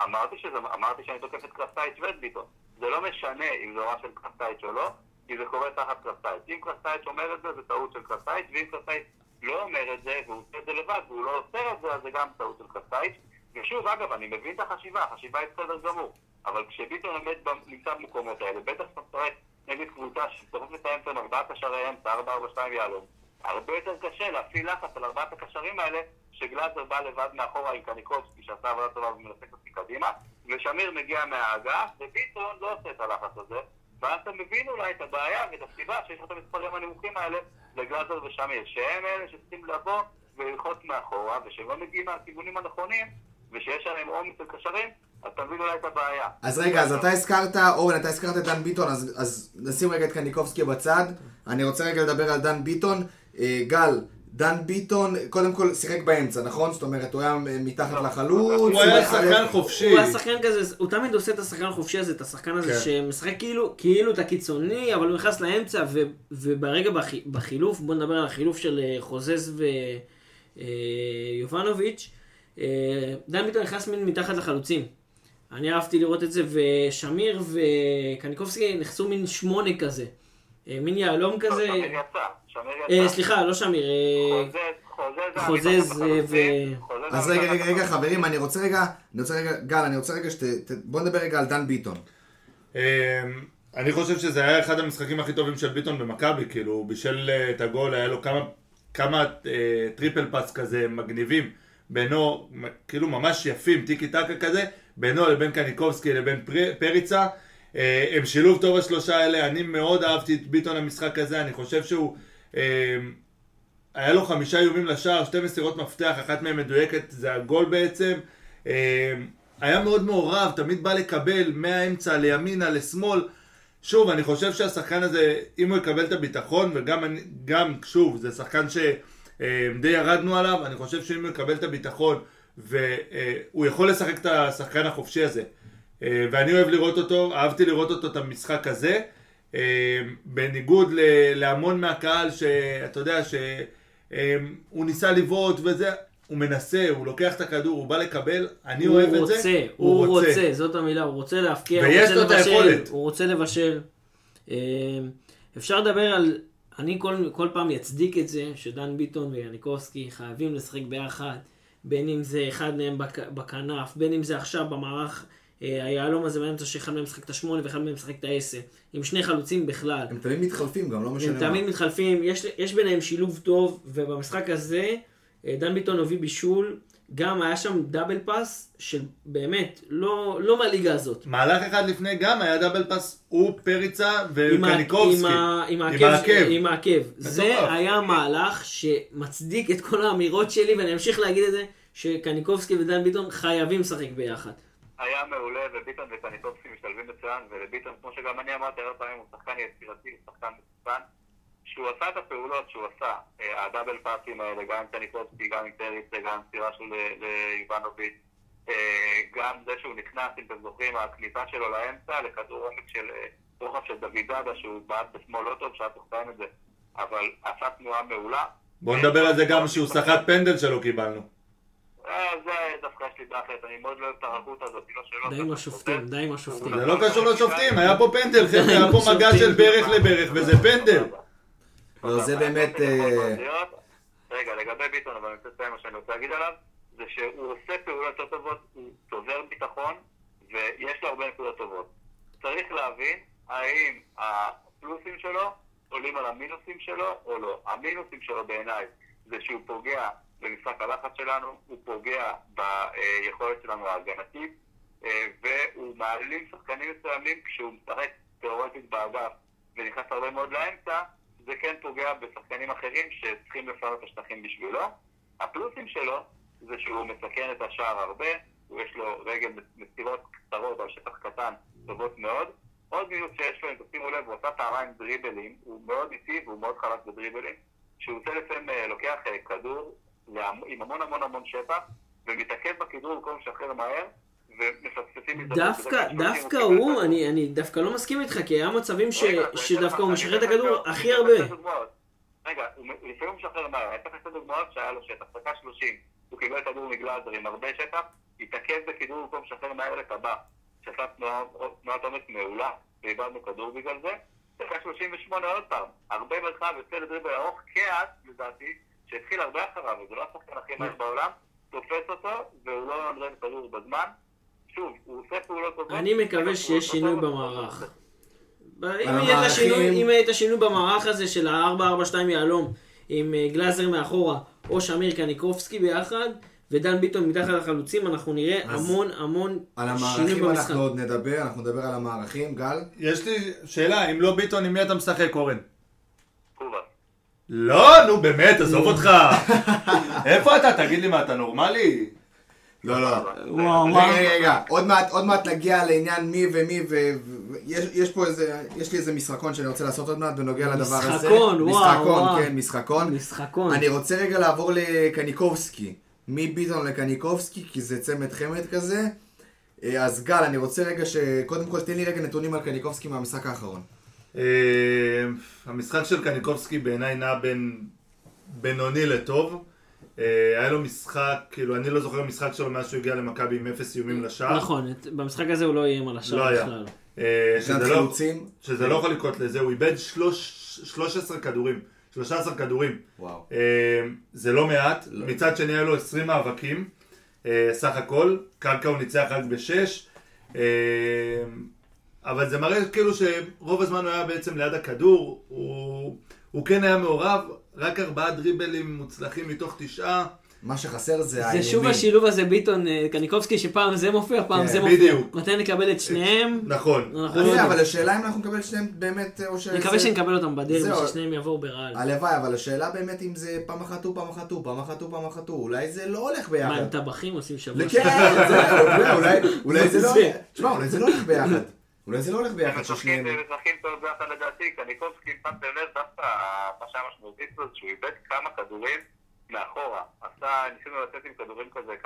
אמרתי, שזה, אמרתי שאני תוקף את קרסטייץ' ואת ביטון. זה לא משנה אם זו הוראה של קרסטייץ' או לא, כי זה קורה תחת קרסטייץ'. אם קרסטייץ' אומר את זה, זה טעות של קרסטייץ', ואם קרסטייץ' לא אומר את זה, והוא עושה את זה לבד, והוא לא עושה את זה, אז זה גם טעות של קרסטייץ'. ושוב, אגב, אני מבין את החשיבה, החשיבה היא בסדר גמור. אבל כשביטון עומד נמצא במקומות האלה, בטח שאתה משחק נגד קבוצה שצריך את האמצע עם ארבעה קשרי אמצע, ארבע, ארבע, שתיים יהלום. הרבה יותר קשה להפעיל לחץ על ארבעת הקשרים האלה, שגלאזר בא לבד מאחורה עם קניקובסקי שעשה עבודה טובה ומנסה אותי קדימה, ושמיר מגיע מהאגף, וביטון לא עושה את הלחץ הזה, ואז אתה מבין אולי את הבעיה ואת הסיבה שיש לך את המספרים הנמוכים האלה לגלאזר ושמיר, שהם אלה שצריכים לבוא וללחוץ מאחורה, ושהם לא מגיעים מהכיוונים הנכונים, ושיש עליהם עומס של קשרים, אז אתה מבין אולי את הבעיה. אז רגע, אז אתה הזכרת, אורן, אתה הזכרת את דן ביטון, אז, אז נשים רגע את קניקובסקי בצד. אני רוצה רגע לדבר על דן ביטון. אה, גל, דן ביטון, קודם כל שיחק באמצע, נכון? זאת אומרת, הוא היה מתחת לחלוץ. הוא היה שחקן חופשי. הוא היה שחקן כזה, הוא תמיד עושה את השחקן החופשי הזה, את השחקן הזה כן. שמשחק כאילו, כאילו את הקיצוני, אבל הוא נכנס לאמצע, וברגע בחי, בחילוף, בוא נדבר על החילוף של אה, חוזז ויובנוביץ', אה, דן ביטון נכנס מין מתחת לחלוצים. אני אהבתי לראות את זה, ושמיר וקניקובסקי נכנסו מין שמונה כזה. אה, מין יהלום כזה. שמיר יצא, שמיר אה. סליחה, לא שמיר. אה, חוזז, אה, ו- אז רגע, רגע, רגע. חברים, אני רוצה רגע, אני רוצה רגע, גל, אני רוצה רגע שת... בוא נדבר רגע על דן ביטון. אמ, אני חושב שזה היה אחד המשחקים הכי טובים של ביטון במכבי, כאילו, הוא בישל את הגול, היה לו כמה, כמה triple pass כזה מגניבים, בינו, כאילו ממש יפים, טיקי טקה כזה, בינו לבין קניקובסקי לבין פר, פריצה. הם שילוב טוב השלושה האלה, אני מאוד אהבתי את ביטון המשחק הזה, אני חושב שהוא... אה, היה לו חמישה איומים לשער, שתי מסירות מפתח, אחת מהן מדויקת, זה הגול בעצם. אה, היה מאוד מעורב, תמיד בא לקבל מהאמצע לימינה, לשמאל. שוב, אני חושב שהשחקן הזה, אם הוא יקבל את הביטחון, וגם, אני- גם, שוב, זה שחקן שדי ירדנו עליו, אני חושב שאם הוא יקבל את הביטחון, והוא יכול לשחק את השחקן החופשי הזה. אה, ואני אוהב לראות אותו, אהבתי לראות אותו את המשחק הזה. אה, בניגוד להמון מהקהל שאתה יודע שהוא ניסה לבעוט וזה, הוא מנסה, הוא לוקח את הכדור, הוא בא לקבל, אני הוא אוהב את זה. רוצה, הוא רוצה, זאת המילה, הוא רוצה להפקיע, הוא רוצה לבשל, היכולת. הוא רוצה לבשל. אה, אפשר לדבר על, אני כל, כל פעם אצדיק את זה, שדן ביטון ויניקובסקי חייבים לשחק ביחד, בין אם זה אחד מהם בכנף, בין אם זה עכשיו במערך היהלום הזה באמצע, שאחד מהם משחק את השמונה ואחד מהם משחק את העשר, עם שני חלוצים בכלל. הם תמיד מתחלפים גם, לא משנה הם מה. תמיד מתחלפים, יש, יש ביניהם שילוב טוב, ובמשחק הזה אה, דן ביטון הוביל בישול גם היה שם דאבל פאס, שבאמת, לא, לא מהליגה הזאת. מהלך אחד לפני גם היה דאבל פאס, הוא פריצה וקניקובסקי. עם העקב. עם העקב. זה. היה מהלך שמצדיק את כל האמירות שלי, ואני אמשיך להגיד את זה, שקניקובסקי ודן ביטון חייבים לשחק ביחד. היה מעולה, וביטון וקניטובסקי משתלבים מצוין, ולביטון, כמו שגם אני אמרתי הרבה פעמים, הוא שחקן יצירתי, שחקן מסוכן. שהוא עשה את הפעולות שהוא עשה, אה, הדאבל פאסים האלה, גם עם קניטובסקי, גם עם פריצה, גם סירה של אה, ליובנוביץ', אה, גם זה שהוא נכנס, אם אתם זוכרים, הכניסה שלו לאמצע, לכדור עומק של אה, רוחב של דוד דדה, שהוא בעט בשמאל לא טוב, צריך לציין את זה, אבל עשה תנועה מעולה. בואו נדבר על זה גם שהוא סחט פנדל שלא קיבלנו. אה, זה דווקא יש לי דעה אחרת, אני מאוד לא אוהב את הרכות הזאת, לא. די עם השופטים, די עם השופטים. זה לא קשור לשופטים, היה פה פנדל, חבר'ה, היה פה מגע של ברך לברך וזה פנדל. לא, זה באמת... אה, רגע, לגבי ביטון, אבל אני רוצה לציין מה שאני רוצה להגיד עליו, זה שהוא עושה פעולות יותר טובות, הוא צובר ביטחון, ויש לו הרבה נקודות טובות. צריך להבין האם הפלוסים שלו עולים על המינוסים שלו או לא. המינוסים שלו בעיניי זה שהוא פוגע במשחק הלחץ שלנו, הוא פוגע ביכולת שלנו ההגנתית, אה, והוא מעלים שחקנים מסוימים כשהוא משחק תאורטית באגף ונכנס הרבה מאוד לאמצע, זה כן פוגע בשחקנים אחרים שצריכים לפנות את השטחים בשבילו. הפלוסים שלו זה שהוא מסכן את השער הרבה, יש לו רגל מסירות קצרות על שטח קטן טובות מאוד. עוד מינוס שיש לו, אם תשימו לב, הוא עשה פעמיים דריבלים, הוא מאוד איטי והוא מאוד חלק בדריבלים. שהוא עושה לפעמים אה, לוקח אה, כדור עם המון המון המון שטח, ומתעכב בכדור במקום לשחרר מהר. דווקא, בדקה 30 דווקא הוא. אני, אני דווקא לא מסכים איתך, כי היה מצבים ש, שדווקא הוא משחרר את הכדור הכי הרבה. רגע, לפעמים הוא משחרר מהר, אתן לך שתי דוגמאות שהיה לו שטח, דקה 30, הוא קיבל כדור מגלאזר עם הרבה שטח, התעכב בכדור במקום לשחרר מהר לטבע, שעשה תנועת עומק מעולה, ואיבדנו כדור בגלל זה. דקה 38 עוד פעם, הרבה מרחב יוצא לדריבל ארוך, קהת, לדעתי, שהתחיל הרבה אחריו, וזה לא השחקן הכי מהר בעולם, תופס אותו, והוא לא נותן כדור בזמן. שוב, הוא עושה פעולות טובות. אני מקווה שיש שינוי במערך. אם על יהיה את המערכים- השינוי- אם יהיה את השינוי במערך הזה של ה-442 יהלום עם אה, גלאזר מאחורה, או שמיר קניקובסקי ביחד, ודן ביטון מתחת לחלוצים, אנחנו נראה המון המון על שינוי המערכים במשחק. אנחנו עוד נדבר, אנחנו נדבר על המערכים. גל? יש לי שאלה, אם לא ביטון, עם מי אתה משחק, אורן? לא, נו באמת, עזוב אותך. איפה אתה? תגיד לי מה, אתה נורמלי? לא, לא. רגע. רגע, עוד מעט, עוד מעט נגיע לעניין מי ומי, ויש יש פה איזה, יש לי איזה משחקון שאני רוצה לעשות עוד מעט בנוגע לדבר הזה. משחקון, וואו, משחקון. כן, משחקון. משחקון. אני רוצה רגע לעבור לקניקובסקי. מביטון לקניקובסקי, כי זה צמד חמד כזה. אה, אז גל, אני רוצה רגע ש... קודם כל תן לי רגע נתונים על קניקובסקי מהמשחק האחרון. אה, המשחק של קניקובסקי בעיניי נע בין בינוני לטוב. אה, היה לו משחק, כאילו אני לא זוכר משחק שלו מאז שהוא הגיע למכבי עם אפס איומים לשער. נכון, במשחק הזה הוא לא איים על לא השער היה. בכלל. אה, שזה לא-? שזה לא יכול לקרות לזה, הוא איבד שלוש- 13 כדורים, 13 כדורים. וואו. זה לא מעט, מצד שני היה לו 20 מאבקים, סך הכל, קרקע הוא ניצח רק בשש, אבל זה מראה כאילו שרוב הזמן הוא היה בעצם ליד הכדור, הוא, הוא כן היה מעורב, רק ארבעה דריבלים מוצלחים מתוך תשעה, מה שחסר זה זה האיומים. שוב השילוב הזה, ביטון אה, קניקובסקי, שפעם זה מופיע, פעם כן, זה מופיע. בדיוק. מתי נקבל את שניהם? נכון. לא אני יודעים. אבל השאלה אם אנחנו נקבל שניהם באמת, או ש... אני מקווה שנקבל אותם זהו. ששניהם יבואו ברעל. הלוואי, אבל השאלה באמת אם זה פעם אחת הוא, פעם אחת הוא, פעם אחת הוא, פעם אחת הוא, אולי זה לא הולך מה, ביחד. הם טבחים עושים שבוע כן, זהו, זהו, אולי- אולי [LAUGHS] זה לא... זה? תשמע, אולי זה לא הולך ביחד. אולי זה לא הולך ביחד ששניהם... הם משחקים טוב ביחד לדעתי, קניקובסקי, שמתם לב, דווקא משמעותי פה זה שהוא איבד כמה כדורים מאחורה. עשה, ניסינו לצאת עם כדורים כזה,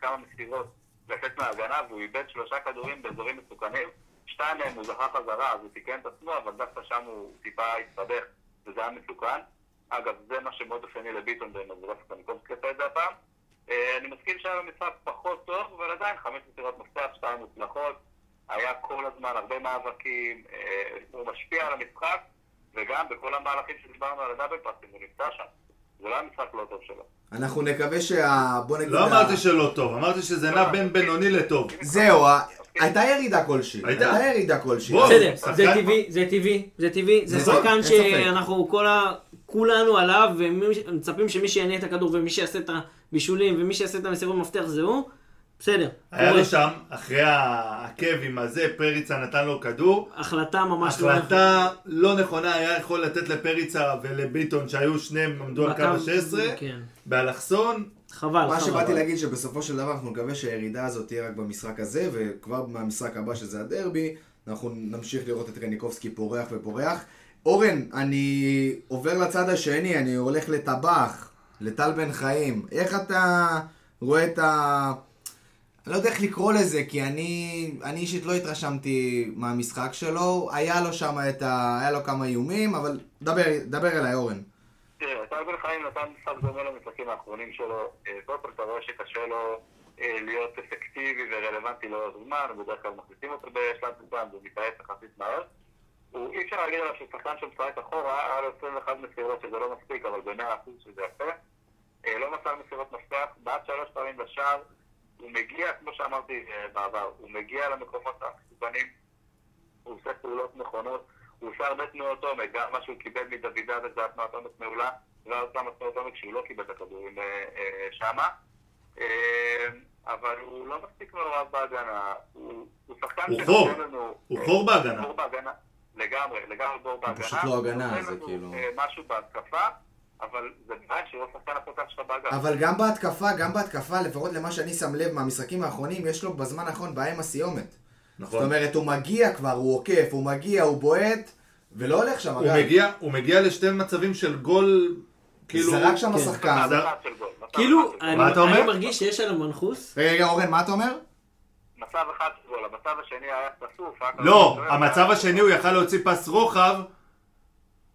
כמה- מסירות לצאת מההגנה, והוא איבד שלושה כדורים באזורים מסוכנים. שתיים מהם הוא זכה חזרה, אז הוא תיקן את עצמו, אבל דווקא שם הוא טיפה הסתבך, וזה היה מסוכן. אגב, זה מה שמאוד אופייני לביטון זה דווקא קניקובסקי עשה את זה הפעם. אה, אני מסכים שהיה לו משחק פחות טוב, אבל עדיין חמש מסירות מפתח, שתיים מוצלחות. היה כל הזמן הרבה מאבקים, אה, הוא משפיע על המשחק, וגם בכל המהלכים שדיברנו על הדאבל פאסים, הוא נמצא שם. זה לא היה משחק לא טוב שלו. אנחנו נקווה שה... בוא נגיד... לא אמרתי שלא טוב, אמרתי שזה נע בין בינוני לטוב. זהו, הייתה ירידה כלשהי. הייתה. ירידה כלשהי. בסדר, זה טבעי, זה טבעי, זה טבעי, זה נכון, שחקן. שאנחנו. כולנו עליו, ומצפים שמי שיענה את הכדור ומי שיעשה את בישולים, ומי שיעשה את המסירות מפתח זה הוא, בסדר. היה. לו שם, אחרי העקב עם הזה, פריצה נתן לו כדור. החלטה ממש לא החלטה לא נכונה, היה יכול לתת לפריצה ולביטון, שהיו שניהם עמדו על קו בקו- ה-16, כן. באלכסון. חבל, מה חבל. שבאתי להגיד שבסופו של דבר אנחנו נקווה שהירידה הזאת תהיה רק במשחק הזה, וכבר מהמשחק הבא שזה הדרבי, אנחנו נמשיך לראות את רניקובסקי פורח ופורח. אורן, אני עובר לצד השני, אני הולך לטבח, לטל בן חיים. איך אתה רואה את ה... לא יודע איך לקרוא לזה, כי אני, אני אישית לא התרשמתי מהמשחק שלו. היה לו שם את ה... היה לו כמה איומים, אבל דבר, דבר אליי, אורן. תראה, טל בן חיים נתן משחק דומה למשחקים האחרונים שלו. אה, קודם כל אתה רואה שקשה לו אה, להיות אפקטיבי ורלוונטי לאורך זמן, בדרך כלל מכניסים אותו בשלב מסוים ומתעייף יחסית מהר. אי אפשר להגיד עליו ששחקן שמשחק אחורה, היה לו 21 מסירות שזה לא מספיק, אבל ב-100% שזה יפה. אה, לא מסר מסירות מפתח, בעט שלוש פעמים לשער. הוא מגיע, כמו שאמרתי אה, בעבר, הוא מגיע למקומות המסוכנים, הוא עושה פעולות נכונות, הוא עושה הרבה תנועות עומק, גם מה שהוא קיבל מדוידה וזה התנועת עומק מעולה, ועוד כמה תנועות עומק שהוא לא קיבל את הכדורים אה, אה, שמה. אבל הוא לא מספיק מעורב בהגנה, הוא הוא שחקן הוא חור. לנו... הוא חור בהגנה. לגמרי, לגמרי בור בהגנה. פשוט לא הגנה, זה כאילו- משהו בהתקפה, אבל זה בעיה שהוא לא שחקן הפותח שלך בהגנה. אבל גם בהתקפה, גם בהתקפה, לפחות למה שאני שם לב מהמשחקים האחרונים, יש לו בזמן האחרון בעיה עם הסיומת. זאת נכון. אומרת, הוא מגיע כבר, הוא עוקף, הוא מגיע, הוא בועט, ולא הולך שם, הוא. מגיע, הוא מגיע לשתי מצבים של גול, כאילו... זרק שם כן. השחקן. כאילו. אני אומר? אני מרגיש שיש עליו מנחוס. רגע, רגע, אורן, מה אתה אומר? מצב אחד של גול, המצב השני היה חשוף. לא, המצב השני הוא יכל להוציא פס רוחב.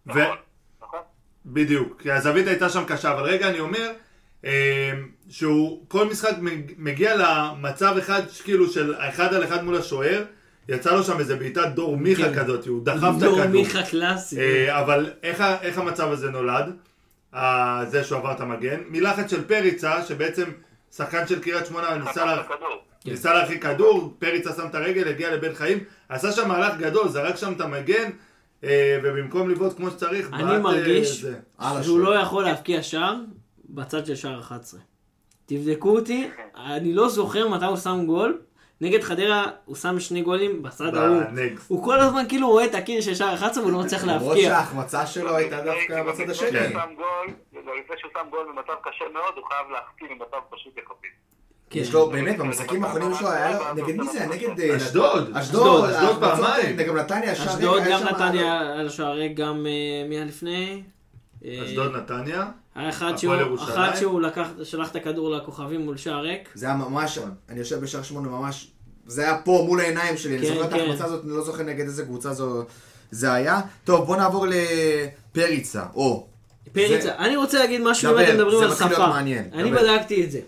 נכון, נכון. בדיוק, כי הזווית הייתה שם קשה, אבל רגע אני אומר אה, שהוא כל משחק מג- מגיע למצב אחד כאילו של אחד על אחד מול השוער, יצא לו שם איזה בעיטת דור מיכה כן. כזאת, הוא דחף את דור הכדור. מיכה קלאסי. אה, אבל איך, איך המצב הזה נולד? אה, זה שהוא עבר את המגן. מלחץ של פריצה, שבעצם שחקן של קריית שמונה ניסה, לה... הכדור. ניסה להרחיק כדור, פריצה שם את הרגל, הגיע לבן חיים, עשה שם מהלך גדול, זרק שם את המגן, ובמקום לבעוט כמו שצריך, אני אה, מרגיש שהוא. לא יכול להבקיע שער בצד של שער 11. תבדקו אותי, אני לא זוכר מתי הוא שם גול. נגד חדרה הוא שם שני גולים בצד ההוא. הוא כל הזמן כאילו רואה את הקיר של שער 11 והוא לא מצליח למרות להבקיע. שההחמצה שלו הייתה דווקא בצד לפני השני. גול, לפני שהוא שם גול במצב קשה מאוד, הוא חייב להחכים במצב פשוט יחסית. כן. יש לו, באמת, במשחקים האחרונים שלו היה לו, נגד מי זה היה? נגד... אה, אשדוד. אשדוד, אשדוד פעמיים. גם נתניה, שער אשדוד ריק, היה גם נתניה על השער ריק, גם אה, מי היה לפני? אה, אשדוד נתניה. היה אחד שהוא, ירושלים. אחד שהוא לקח, שלח את הכדור לכוכבים מול שער ריק. זה היה ממש, אני יושב בשער שמונה ממש, זה היה פה מול העיניים שלי, אני כן, זוכר את כן. ההחמצה הזאת, אני לא זוכר נגד איזה קבוצה זו זה היה. טוב, בוא נעבור לפריצה, או. פריצה, זה- אני רוצה להגיד משהו אם אתם מדברים זה על מתחיל להיות שפה. מעניין, אני דבר. בדקתי את זה.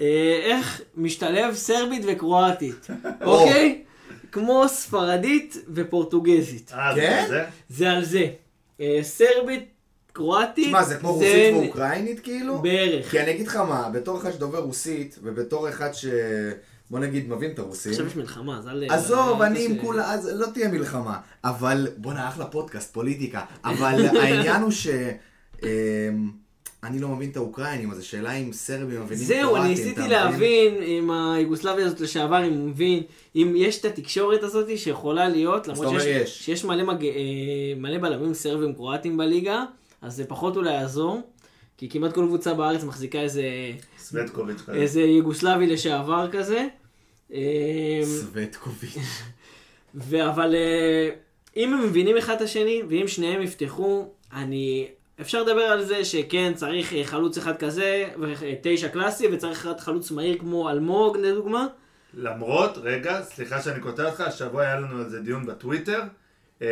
אה, איך משתלב סרבית וקרואטית, [LAUGHS] אוקיי? כמו ספרדית ופורטוגזית. אה, זה כן? כזה? זה על זה. אה, סרבית, קרואטית, תשמע, זה כמו רוסית ואוקראינית כאילו? בערך. כי אני אגיד לך מה, בתור אחד שדובר רוסית, ובתור אחד ש... בוא נגיד, מבין את הרוסים. עכשיו יש מלחמה, אז אל... עזוב, אני עם כולה, אז לא תהיה מלחמה. אבל, בואנה, אחלה פודקאסט, פוליטיקה. אבל [LAUGHS] העניין הוא ש... אני לא מבין את האוקראינים, אז השאלה אם סרבים מבינים זהו, אני ניסיתי? להבין עם היוגוסלביה הזאת לשעבר, אם הוא מבין, אם יש את התקשורת הזאת שיכולה להיות, למרות שיש, יש. שיש מלא, מג... אה, מלא בלמים סרבים קרואטים בליגה, אז זה פחות אולי יעזור, כי כמעט כל קבוצה בארץ מחזיקה איזה, סווטקוביץ' כזה. איזה יוגוסלבי לשעבר כזה. אה, סווטקוביץ'. אבל אה, אם הם מבינים אחד את השני, ואם שניהם יפתחו, אני... אפשר לדבר על זה שכן, צריך אה, חלוץ אחד כזה, ותשע קלאסי, וצריך חלוץ מהיר כמו אלמוג, לדוגמה. למרות, רגע, סליחה שאני קוטע אותך, השבוע היה לנו על זה דיון בטוויטר אה,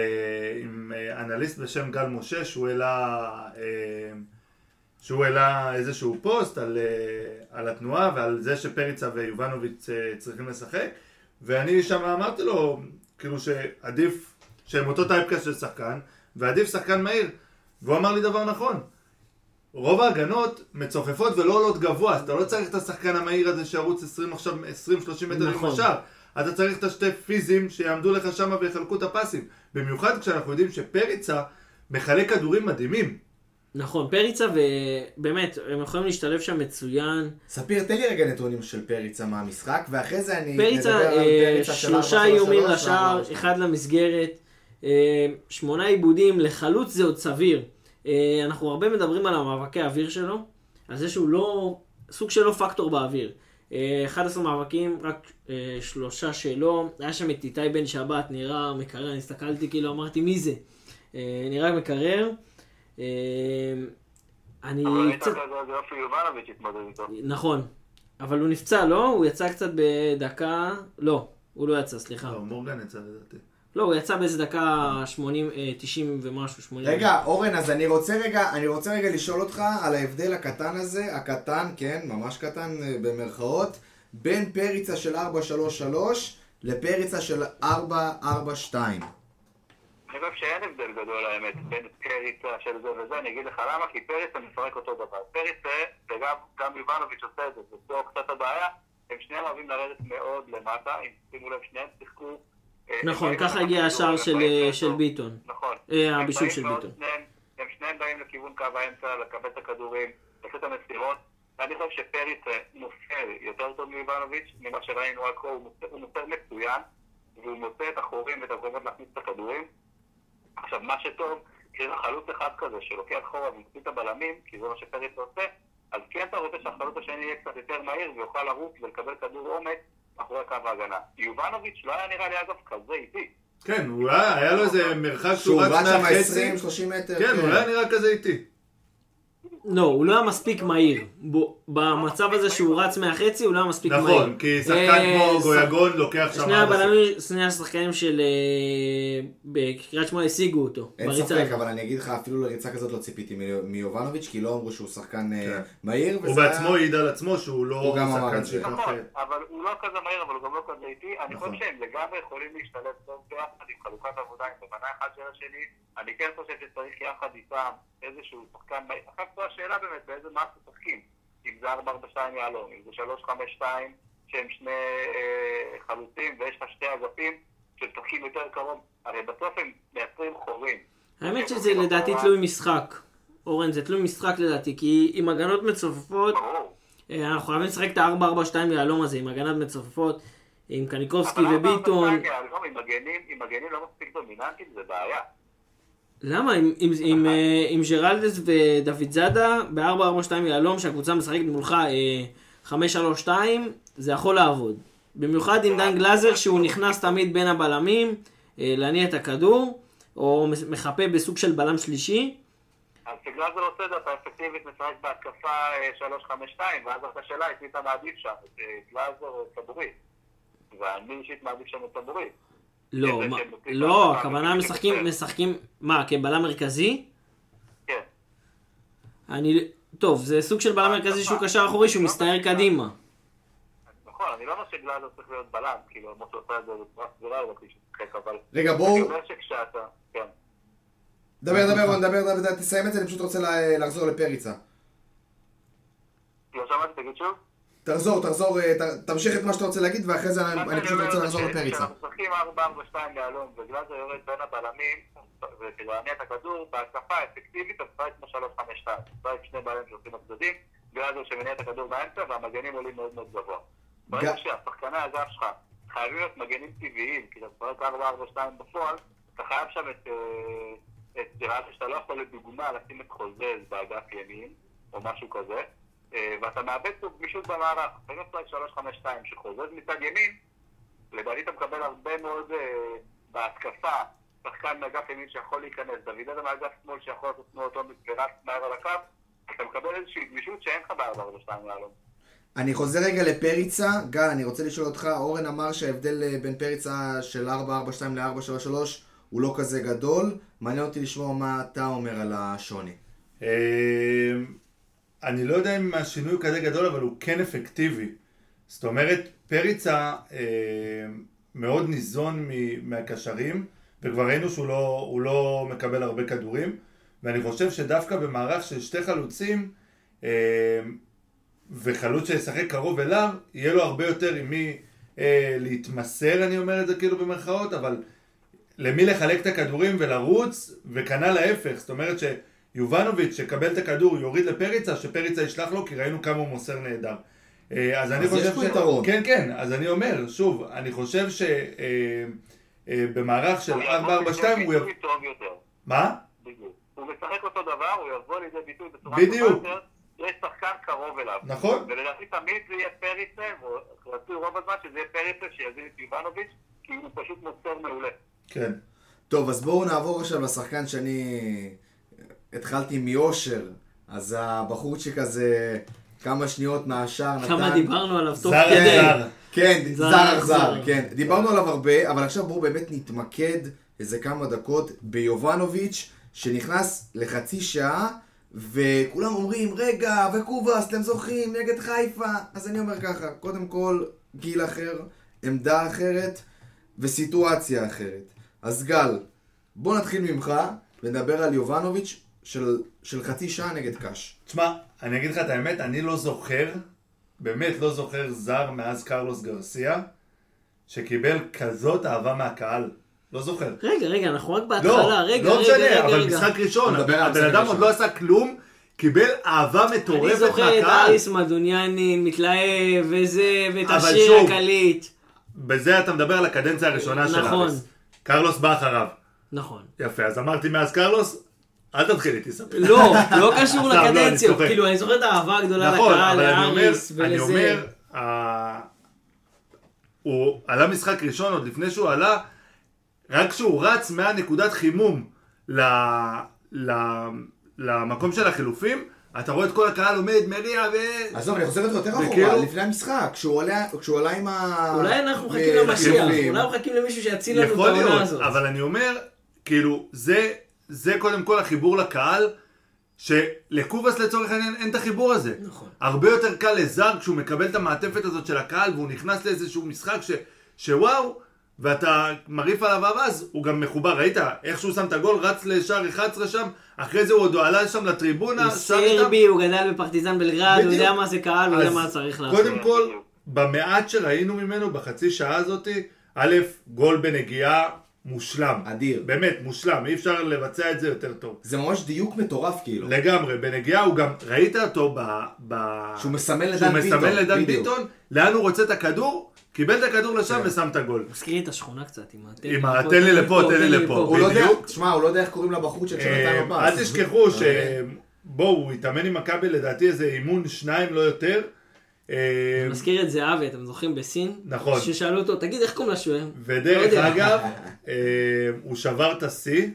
עם אה, אנליסט בשם גל משה, שהוא העלה, אה, שהוא העלה איזשהו פוסט על, אה, על התנועה ועל זה שפריצה ויובנוביץ' אה, צריכים לשחק, ואני שם אמרתי לו, כאילו שעדיף, שהם אותו typecast של שחקן, ועדיף שחקן מהיר, והוא אמר לי דבר נכון. רוב ההגנות מצופפות ולא עולות גבוה, אז אתה לא צריך את השחקן המהיר הזה שירוץ 20 עכשיו, 20-30 מטר עם נכון. השאר. אתה צריך את השתי פיזים שיעמדו לך שם ויחלקו את הפסים. במיוחד כשאנחנו יודעים שפריצה מחלק כדורים מדהימים. נכון, פריצה ובאמת, הם יכולים להשתלב שם מצוין. ספיר, תן לי רגע נתונים של פריצה מהמשחק, ואחרי זה אני פריצה, נדבר על אה, פריצה של שלושה 4-3-3 איומים לשער, 4-2. אחד למסגרת, אה, שמונה עיבודים, לחלוץ זה עוד סביר. אה, אנחנו הרבה מדברים על המאבקי האוויר שלו, על זה שהוא לא, סוג של לא פקטור באוויר. אה, 11 מאבקים, רק אה, שלושה שלו. היה שם את איתי בן שבת, נראה מקרר, אני הסתכלתי כאילו, אמרתי מי זה? אה, נראה מקרר. אה, אני אבל ראית קצת... נכון. אבל הוא נפצע, לא? הוא יצא קצת בדקה... לא, הוא לא יצא, סליחה. לא, מורגן יצא לדעתי. לא, הוא יצא באיזה דקה 80, אה, 90 ומשהו, 80. רגע, אורן, אז אני רוצה רגע, אני רוצה רגע לשאול אותך על ההבדל הקטן הזה, הקטן, כן, ממש קטן אה, במרכאות, בין פריצה של 4-3-3 לפריצה של 4-4-2. אני חושב שאין הבדל גדול האמת בין פריצה של זה וזה, אני אגיד לך למה, כי פריצה מפרק אותו דבר. פריצה, וגם גם יובנוביץ' עושה את זה, זה קצת הבעיה, הם שניהם אוהבים לרדת מאוד למטה, אם שימו לב, שניהם שיחקו... נכון, ככה הגיע השער של. ביטון. נכון. אה, הבישול של ביטון. הם שניהם באים לכיוון קו האמצע, לקבל את הכדורים, לעשות את המסירות. אני חושב שפריץ אה, מוסר יותר טוב מיובנוביץ', ממה שראינו עד כה, הוא מוסר- מצוין, והוא מוצא את החורים ואת המקומות להכניס את הכדורים. עכשיו, מה שטוב, כשיש לך חלוץ אחד כזה שלוקח אחורה ומקפיא את הבלמים, כי זה מה שפריץ עושה, אז כן אתה רוצה שהחלוץ השני יהיה קצת יותר מהיר ויוכל לרוץ ולקבל כדור עומק מאחורי קו ההגנה. יובנוביץ' לא היה נראה לי אגב כזה איטי. כן, הוא היה, היה לו איזה מרחק שהוא שהוא רץ רץ שם מהחצי. 20-30 מטר. כן, הוא לא היה נראה כזה איטי. לא, הוא לא היה מספיק מהיר. בו- במצב הזה שהוא רץ מהחצי, הוא לא היה מספיק מהיר. נכון, כי שחקן אה, כמו גויגון לוקח שם... שני. הבלמים, שני השחקנים של... אה, בקריית שמונה השיגו אותו. אין ספק. אבל אני אגיד לך, אפילו לריצה כזאת לא ציפיתי מי- מיובנוביץ', כי לא אמרו שהוא שחקן אה, כן. מהיר, הוא בעצמו העיד על עצמו שהוא לא שחקן. שיכול נכון, לחיית. אבל הוא לא כזה מהיר, אבל הוא גם לא כזה איטי. אני נכון. חושב שהם לגמרי יכולים להשתלב טוב ביחד עם חלוקת עבודה, עם תובנה אחד של השני. אני כן חושב שצריך יחד איתם איזשהו שחקן מהיר. עכשיו פה השאלה באמת, באיזה מעט משחקים. אם זה 4-4-2 יהלום, אם זה 3-5-2, שהם שני אה, חלוצים, ויש לך שתי אגפים שמשחקים יותר קרוב. הרי בסוף הם מייצרים חורים. האמת שזה לדעתי תלוי משחק. אורן, זה תלוי משחק לדעתי, כי עם הגנות מצופפות. אה, אנחנו חייבים לשחק את ה-4-4-2 יהלום הזה, עם הגנת מצופפות, עם קניקובסקי אבל וביטון. 4-4-2 יהלום, עם מגנים לא מספיק דומיננטיים, זה בעיה. למה? עם, אה, עם ג'רלדס ודוד זאדה, ב-4-4-2 יהלום, שהקבוצה משחקת מולך אה, 5-3-2, זה יכול לעבוד. במיוחד עם דן גלאזר, שהוא נכנס תמיד בין הבלמים, אה, להניע את הכדור, או מחפה בסוג של בלם שלישי. אז כשגלאזר עושה את זה, אתה אפקטיבית משחק בהתקפה אה, 3-5-2, ואז אתה שאלה אתה מעדיף שם, את אה, גלאזר או את טבורית. ואני אישית מעדיף שם את. לא, איזה מה, נותנים לא, הכוונה משחקים. משחקים, מה, כבלם מרכזי? כן. אני, טוב, זה סוג של בלם מרכזי שהוא קשר אחורי שהוא מסתער קדימה. נכון, אני לא אומר שגלאזר צריך להיות בלם, כאילו, למרות שהוא עושה את זה בצורה סבירה, הוא רציתי שתשחק, אבל... רגע, אני בואו, אומר שכשאתה... כן. דבר, דבר, דבר, דבר, תסיים את זה, אני פשוט רוצה לחזור לפריצה. לא שמעתי, תגיד שוב? תחזור, תחזור, אה, תמשיך את מה שאתה רוצה להגיד, ואחרי זה אני פשוט רוצה לחזור לפריצה. כשאנחנו משחקים 4-4-2 יהלום וגלאזר יורד בין הבלמים וכאילו להניע את הכדור, בהתקפה האפקטיבית אתה משחק כמו 3-5-2. משחק שני בלמים שעושים בצדדים, גלאזר שמניע את הכדור באמצע והמגנים עולים מאוד מאוד גבוה. ברגע שהשחקני האגף שלך חייבים להיות מגנים טבעיים, כי אתה משחק 4-4-2 בפועל, אתה חייב שם את... אה, את שאתה לא יכול לדוגמה לשים את חוזז באגף ימין, או משהו כזה, ואתה מאבד פה גמישות במערך. גם משחק 3-5-2 שחוזז מצד ימין, לדעתי אתה מקבל הרבה מאוד אה, בהתקפה, שחקן מאגף ימין שיכול להיכנס, דוד אדם מאגף שמאל שיכול לעשות תנועות עומק ורץ מהר על הקו, אתה מקבל איזושהי גמישות שאין לך ב-4-4-2 יהלום. אני חוזר רגע לפריצה. גל, אני רוצה לשאול אותך, אורן אמר שההבדל אה, בין פריצה של 4-4-2 ל-4-3-3 הוא לא כזה גדול. מעניין אותי לשמוע מה אתה אומר על השוני. אני לא יודע אם השינוי כזה גדול, אבל הוא כן אפקטיבי. זאת אומרת, פריצה אה, מאוד ניזון מ- מהקשרים, וכבר ראינו שהוא לא, לא מקבל הרבה כדורים, ואני חושב שדווקא במערך של שתי חלוצים, אה, וחלוץ שישחק קרוב אליו, יהיה לו הרבה יותר עם מי אה, להתמסר, אני אומר את זה כאילו במרכאות, אבל למי לחלק את הכדורים ולרוץ, וכנ"ל ההפך, זאת אומרת יובנוביץ' יקבל את הכדור, יוריד לפריצה, שפריצה ישלח לו, כי ראינו כמה הוא מוסר נהדר. אה, אז אני אז חושב יש פה יתרון. כן, כן, אז אני אומר, שוב, אני חושב שבמערך של הוא יבוא 442 הוא... לידי יב- ביטוי טוב יותר. מה? בדיוק. הוא משחק אותו דבר, הוא יבוא לידי ביטוי בצורה בדיוק. טובה יותר, יש שחקן קרוב אליו. נכון. ולדעתי תמיד זה יהיה פריצה, ורצוי רוב הזמן שזה יהיה פריצה שיזין את יובנוביץ', כי הוא פשוט מוסר מעולה. כן. טוב, אז בואו נעבור עכשיו לשחקן שאני התחלתי מאושר. אז הבחורצ'יק הזה כמה שניות מהשער נתן. כמה דיברנו עליו תוך זר כדי. אכזר. כן, זר זר אכזר. אכזר, כן. דיברנו עליו הרבה, אבל עכשיו בואו באמת נתמקד איזה כמה דקות ביובנוביץ', שנכנס לחצי שעה, וכולם אומרים, רגע, וקובאס, אתם זוכרים, נגד חיפה. אז אני אומר ככה, קודם כל, גיל אחר, עמדה אחרת, וסיטואציה אחרת. אז גל, בוא נתחיל ממך, ונדבר על יובנוביץ' של, של חצי שעה נגד קאש. תשמע, אני אגיד לך את האמת, אני לא זוכר, באמת לא זוכר זר מאז קרלוס גרסיה, שקיבל כזאת אהבה מהקהל. לא זוכר. רגע, רגע, אנחנו רק לא, בהתחלה, רגע, לא רגע, משנה, רגע, אבל רגע. משחק ראשון, הבן אדם. עוד לא עשה כלום, קיבל אהבה אני מטורפת זוכר את מהקהל. אריס מדוניאני מתלהב וזה, ואת אבל השיר הקליט. בזה אתה מדבר על הקדנציה הראשונה של נכון. אריס. קרלוס בא אחריו. נכון. יפה, אז אמרתי מאז קרלוס, אל תתחיל איתי ספר. לא, לא קשור [LAUGHS] לא, אני לקדנציות. כאילו, אני זוכר את האהבה הגדולה נכון, לקהל, אני אומר, לאריס אני ולזה. אומר, אה, הוא עלה משחק ראשון עוד לפני שהוא עלה, רק כשהוא רץ מהנקודת חימום ל, ל, למקום של החילופים, אתה רואה את כל הקהל עומד, מריע ו... עזוב, אני חוזר את זה יותר אחורה, לפני המשחק, כשהוא עלה עם ה... אולי אנחנו מחכים למשיח. אולי אנחנו מחכים למישהו שיציל לנו את העונה הזאת. אבל אני אומר, כאילו, זה, זה קודם כל החיבור לקהל, שלקובאס לצורך העניין אין את החיבור הזה. נכון. הרבה יותר קל לזר כשהוא מקבל את המעטפת הזאת של הקהל והוא נכנס לאיזשהו משחק ש, שוואו, ואתה מרעיף עליו אהבה, אז הוא גם מחובר, ראית איך שהוא שם את הגול, רץ לשער 11 שם, אחרי זה הוא עוד עלה שם לטריבונה, הוא שר איתם. סרבי, הוא גדל בפרטיזן בלגרד, הוא. יודע מה זה קהל, הוא יודע מה צריך לעשות. קודם כל, במעט שראינו ממנו בחצי שעה הזאתי, א', גול בנגיעה מושלם. אדיר. באמת, מושלם, אי אפשר לבצע את זה יותר טוב. זה ממש דיוק מטורף כאילו. לגמרי, בנגיעה הוא גם, ראית אותו ב... ב... שהוא מסמן לדן שהוא ביטון. מסמן לדן. ביטון, לאן הוא רוצה את הכדור, קיבל את הכדור לשם כן. ושם את הגול. מזכיר לי את השכונה קצת, עם ה... עם ה- תן לי לפה, תן לי לפה. הוא לא יודע, בדיוק. תשמע, הוא לא יודע איך קוראים לבחורצ'יק שנתן לו פס. אל תשכחו ש... אה, בואו, הוא התאמן עם מכבי לדעתי איזה אימון שניים, לא יותר. אה, מזכיר את זהבי, אתם זוכרים בסין? נכון. ששאלו אותו, תגיד, איך קוראים לשוער? ודרך לא יודע. אגב, [LAUGHS] אה, הוא שבר את השיא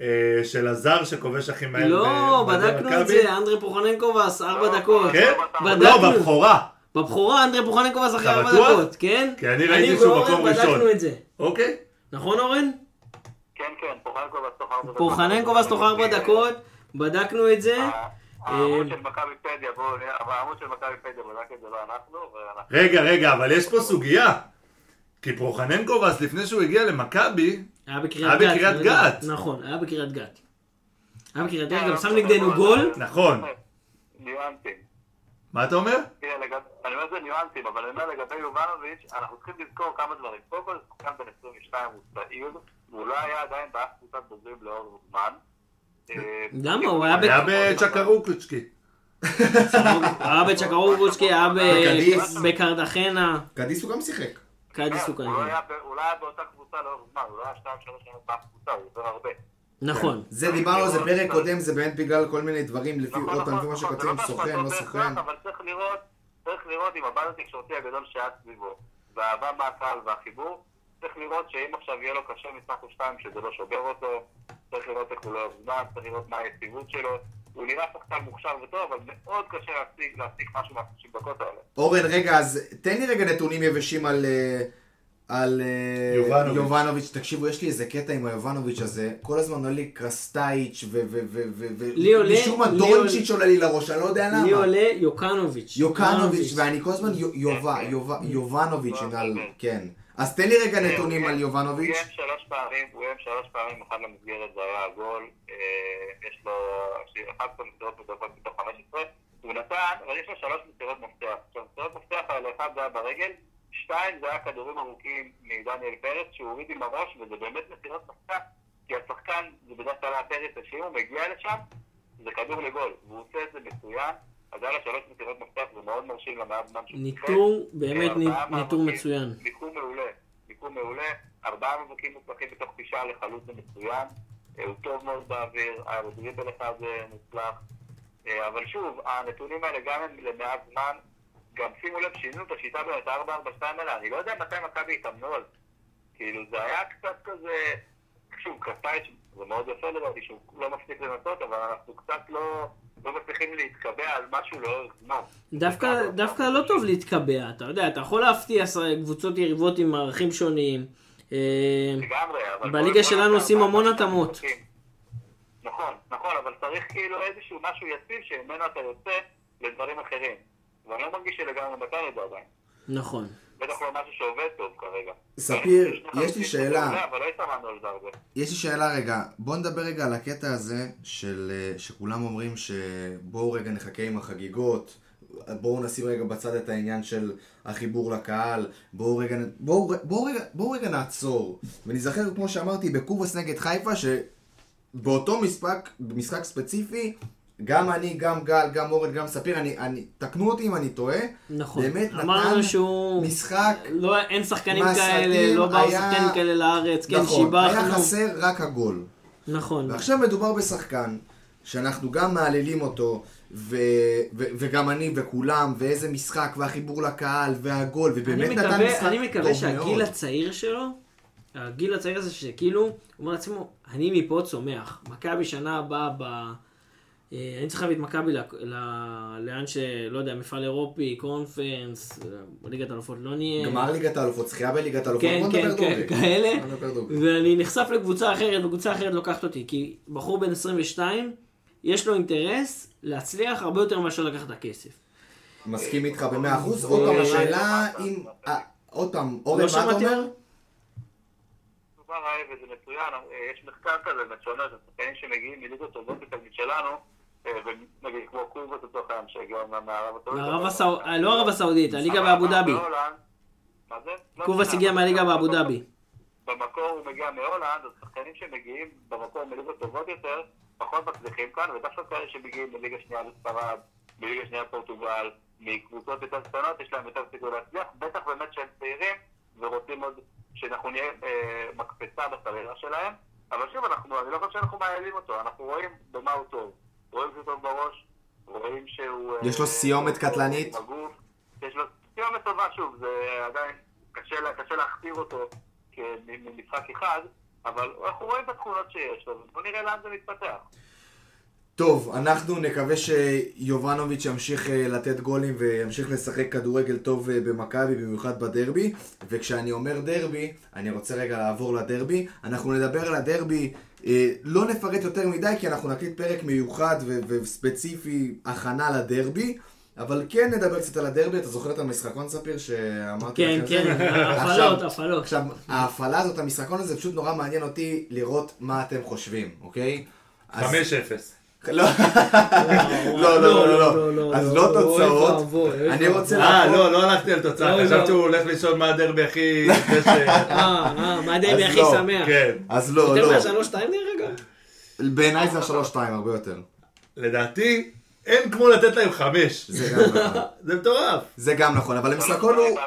אה, של הזר שכובש הכי מהר לא, בדקנו את. זה, אנדרי פוחננקובס, ארבע דקות. כן? לא, בבכורה. בבכורה אנדרי פוחננקובס אחרי ארבע? דקות, כן? כי אני ראיתי שהוא ואורן מקום ראשון. בדקנו את זה. אוקיי. נכון אורן? כן, כן, פוחנקובס תוך ארבע דקות. פוחננקובס תוך ארבע דקות, בדקנו את זה. העמוד אה, של בואו העמוד של בדק את זה לא אנחנו. רגע, רגע, אבל יש פה סוגיה. כי פרוחננקובס, לפני שהוא הגיע למכבי, היה בקריית גת. לא. גת. נכון, היה בקריית גת. היה בקריית גת, כן, גם לא שם משנה, נגדנו גול. נכון. ניואנסים. מה אתה אומר? אני אומר זה ניואנסים, אבל אני אומר לגבי יובנוביץ', אנחנו צריכים לזכור כמה דברים. קודם כל, שחקן בן 22, הוא צעיר, והוא לא היה עדיין באף קבוצת בוגרים לאור זמן. אה, למה? הוא היה היה ב- בצ'קרוקוצ'קי. היה בצ'קרובוצ'קי, היה. בקרדחנה. קדיס הוא גם שיחק. קדיס הוא כן, הוא לא כנראה. היה הוא לא היה באותה קבוצה לאורך זמן, הוא לא היה שתיים שלוש שנים באף קבוצה, הוא עובר הרבה. נכון. זה דיברנו על זה פרק קודם, זה באמת בגלל כל מיני דברים, לפי נכון, עוד פעם, לפי נכון, מה נכון, שכותבים, לא סוכן, לא סוכן. אבל צריך לראות, צריך לראות עם הבאז התקשורתי הגדול שהיה סביבו, והאהבה מהקהל והחיבור, צריך לראות שאם עכשיו יהיה לו קשה משחק או שתיים שזה לא שובר אותו, צריך לראות איך הוא לא זמן, צריך לראות מה היציבות שלו. הוא נראה שחקן מוכשר וטוב, אבל מאוד קשה להשיג, להשיג משהו מה-30 דקות האלה. אורן, רגע, אז תן לי רגע נתונים יבשים על... אה, על אה, יובנוביץ'. יובנוביץ', תקשיבו, יש לי איזה קטע עם היובנוביץ' הזה, כל הזמן עולה לי קרסטייץ' ו... ו... ו... ו... ו... לי עולה- משום מה דונצ'יץ' עולה לי לראש, אני לא יודע למה. לי עולה יוקנוביץ'. יוקנוביץ', ואני כל הזמן יובנוביץ', כן. כן. אז תן לי רגע כן, נתונים הוא על יובנוביץ'. הוא איים שלוש פעמים, הוא איים שלוש פעמים, אחד למסגרת זה היה הגול, אה, יש לו 11 מסירות מדויקות מתוך 15, הוא נתן, אבל יש לו שלוש מסירות מפתח. עכשיו, מסירות מפתח האלה, אחד זה היה ברגל, שתיים זה היה כדורים ארוכים מדניאל פרץ, שהוא הוריד עם הראש, וזה באמת מסירות מפתח, כי השחקן, זה בדרך כלל היה פרץ, שאם הוא מגיע לשם, זה כדור לגול, והוא עושה את זה מצוין, אז היה לו שלוש מסירות מפתח, זה מאוד מרשים למעט זמן שהוא. ניטור, באמת ניטור מצוין. מיקום מיקום מעולה, ארבעה מאבקים מוצלחים בתוך תשעה לחלוץ זה מצוין, אה, הוא טוב מאוד באוויר, היה לו דריבל אחד מוצלח, אה, אבל שוב, הנתונים האלה גם הם למעט זמן, גם שימו לב, שינו את השיטה באמת 4-4-2 האלה, אני לא יודע מתי מכבי התאמנו על זה. כאילו זה היה קצת כזה, שוב, קטייץ' זה מאוד יפה לדעתי שהוא לא מפסיק לנסות, אבל אנחנו קצת לא, לא מצליחים להתקבע על משהו לאורך זמן. דווקא, דווקא לא טוב להתקבע, אתה יודע, אתה יכול להפתיע קבוצות יריבות עם מערכים שונים. אה, לגמרי, אבל... בליגה שלנו עושים המון התאמות. נכון, נכון, אבל צריך כאילו איזשהו משהו יציב שממנו אתה יוצא לדברים אחרים. ואני לא מרגיש שלגמרי נתן את זה עדיין. נכון. בטח לא משהו שעובד טוב כרגע. ספיר, יש לי שאלה. לא. יש לי שאלה רגע, בוא נדבר רגע על הקטע הזה של אה, שכולם אומרים שבואו רגע נחכה עם החגיגות, בואו נשים רגע בצד את העניין של החיבור לקהל, בואו רגע, בואו, בואו רגע, בואו רגע נעצור. ונזכר כמו שאמרתי בקובס נגד חיפה שבאותו משחק, משחק ספציפי, גם אני, גם גל, גם אורן, גם ספיר, אני, אני, תקנו אותי אם אני טועה, נכון. באמת נתן שהוא... משחק לא, אין שחקנים כאלה, לא באו היה- שחקנים כאלה לארץ, כן, נכון, היה שיבחנו. חסר רק הגול. נכון. ועכשיו מדובר בשחקן שאנחנו גם מעללים אותו, ו- ו- וגם אני וכולם, ואיזה משחק, והחיבור לקהל, והגול, ובאמת נתן מקווה, משחק אני מקווה טוב שהגיל מאוד. הצעיר שלו, הגיל הצעיר הזה שכאילו, הוא אומר לעצמו, אני מפה צומח. מכבי שנה הבאה ב... אה, אני צריך להביא את מכבי לאן ש... לא יודע, מפעל אירופי, קונפרנס, אה, ליגת אלופות לא נהיה. גמר ליגת האלופות, זכייה בליגת האלופות, כן, כן, כן. כאלה. ואני נחשף לקבוצה אחרת, וקבוצה אחרת לוקחת אותי. כי בחור בן 22, יש לו אינטרס להצליח הרבה יותר מאשר לקחת את הכסף. מסכים איתך במאה אחוז. עוד פעם, השאלה אם... אה, עוד פעם, אורן, לא מה אתה אומר? מה? דובר רעב וזה מצוין, אה, יש מחקר כזה מצוין, זה שחקנים שמגיעים מליגות טובות יותר משלנו, אה, ונגיד כמו קובוס לצורך העניין שהגיע מערב הסעודית. אה, לא ערב הסעודית, הליגה אבל באבו דאבי. מה זה? לא משנה, הגיע מהליגה באבו דאבי. במקור הוא מגיע מהולנד, אז שחקנים שמגיעים במקור מליגות טובות יותר, פחות מצליחים כאן, ודווקא כאלה שמגיעים מליגה שנייה בספרד, מליגה שנייה פורטוגל, מקבוצות יותר קטנות, יש להם יותר סיכוי להצליח, בטח באמת שהם צעירים, ורוצים עוד שאנחנו נהיה אה, מקפצה בקריירה שלהם, אבל שוב, אנחנו, אני לא חושב שאנחנו מעיילים אותו, אנחנו רואים במה הוא טוב. רואים טוב בראש, רואים שהוא... אה, יש לו סיומת קטלנית. יש לו סיומת טובה, שוב, זה עדיין קשה, קשה להכתיר אותו כמשחק אחד, אבל אנחנו רואים את התכונות שיש לו, ובוא נראה לאן זה מתפתח. טוב, אנחנו נקווה שיובנוביץ' ימשיך אה, לתת גולים וימשיך לשחק כדורגל טוב אה, במכבי, במיוחד בדרבי. וכשאני אומר דרבי, אני רוצה רגע לעבור לדרבי. אנחנו נדבר על הדרבי, אה, לא נפרט יותר מדי, כי אנחנו נקליט פרק מיוחד ו- וספציפי הכנה לדרבי. אבל כן נדבר קצת על הדרבי, אתה זוכר את המשחקון ספיר שאמרתי כן, לכם? כן, זה? [LAUGHS] הפעלות, עכשיו- הפעלות. עכשיו, ההפעלה הזאת, המשחקון הזה, פשוט נורא מעניין אותי לראות מה אתם חושבים, אוקיי? אז- 5-0. לא, לא, לא, לא, לא, אז לא תוצאות, אני רוצה אה, לא, לא הלכתי על תוצאה, לא, חשבתי לא. הוא הולך לשאול מה הדרבי הכי... [LAUGHS] אה, אה, מה הדרבי אז הכי לא, שמח? כן. אז לא, יותר לא, מהשלוש שתיים דרך אגב? בעיניי זה השלוש שתיים הרבה יותר, לדעתי, אין כמו לתת להם חמש. זה גם נכון, [LAUGHS] זה מטורף. זה גם נכון, אבל המשחקון הוא.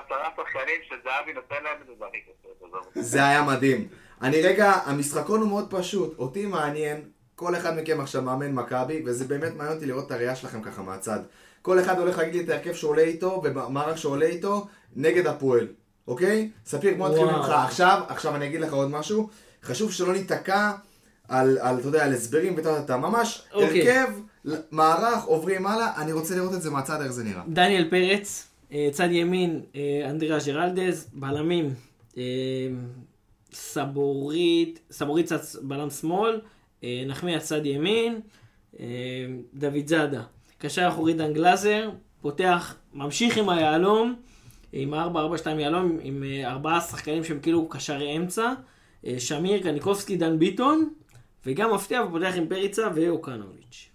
זה היה מדהים, אני רגע, המשחקון הוא מאוד פשוט, אותי מעניין, כל אחד מכם עכשיו מאמן מכבי, וזה באמת מעניין אותי לראות את הראייה שלכם ככה מהצד, כל אחד הולך להגיד לי את ההרכב שעולה איתו, ומערך שעולה איתו, נגד הפועל, אוקיי? ספיר, בוא נתחיל. ממך עכשיו, עכשיו אני אגיד לך עוד משהו, חשוב שלא ניתקע על, על, אתה יודע, על הסברים וטה ממש אוקיי. הרכב, מערך, עוברים הלאה, אני רוצה לראות את זה מהצד, איך זה נראה. דניאל פרץ, אה, צד ימין, אה, אנדריה ג'רלדז, בלמים, אה, סבורית, סבורית צד בלם שמאל, נחמיאס צד ימין, אה, דוד זאדה. קשר אחורי דן גלאזר, פותח, ממשיך עם היהלום, עם 4-4-2 יהלום, עם אה, ארבעה שחקנים שהם כאילו קשרי אמצע, אה, שמיר, קניקובסקי, דן ביטון, וגם מפתיע ופותח עם פריצה ואוקנוביץ'.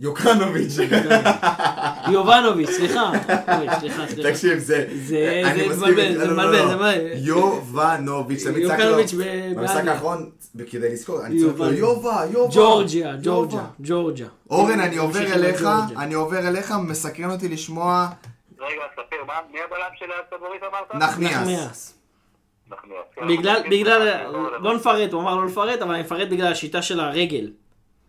יוקרנוביץ'. יובנוביץ', סליחה. תקשיב, זה... זה- מבלבל, זה לא, לא, מבלבל, לא. זה מבלבל. יובנוביץ', תמיד צעק לו. במשחק. האחרון, כדי לזכור, אני צועק לו. יובה, יובה. ג'ורג'יה, יובה." ג'ורג'יה, ג'ורג'יה. אורן, אני עובר אליך. אני עובר אליך, מסקרן אותי לשמוע רגע, ספיר, מה- מי הבלם של הסבורית אמרת? נחמיאס. כן, בגלל, בגלל. לא נפרט, הוא אמר לא לפרט, אבל אני אפרט בגלל השיטה של הרגל.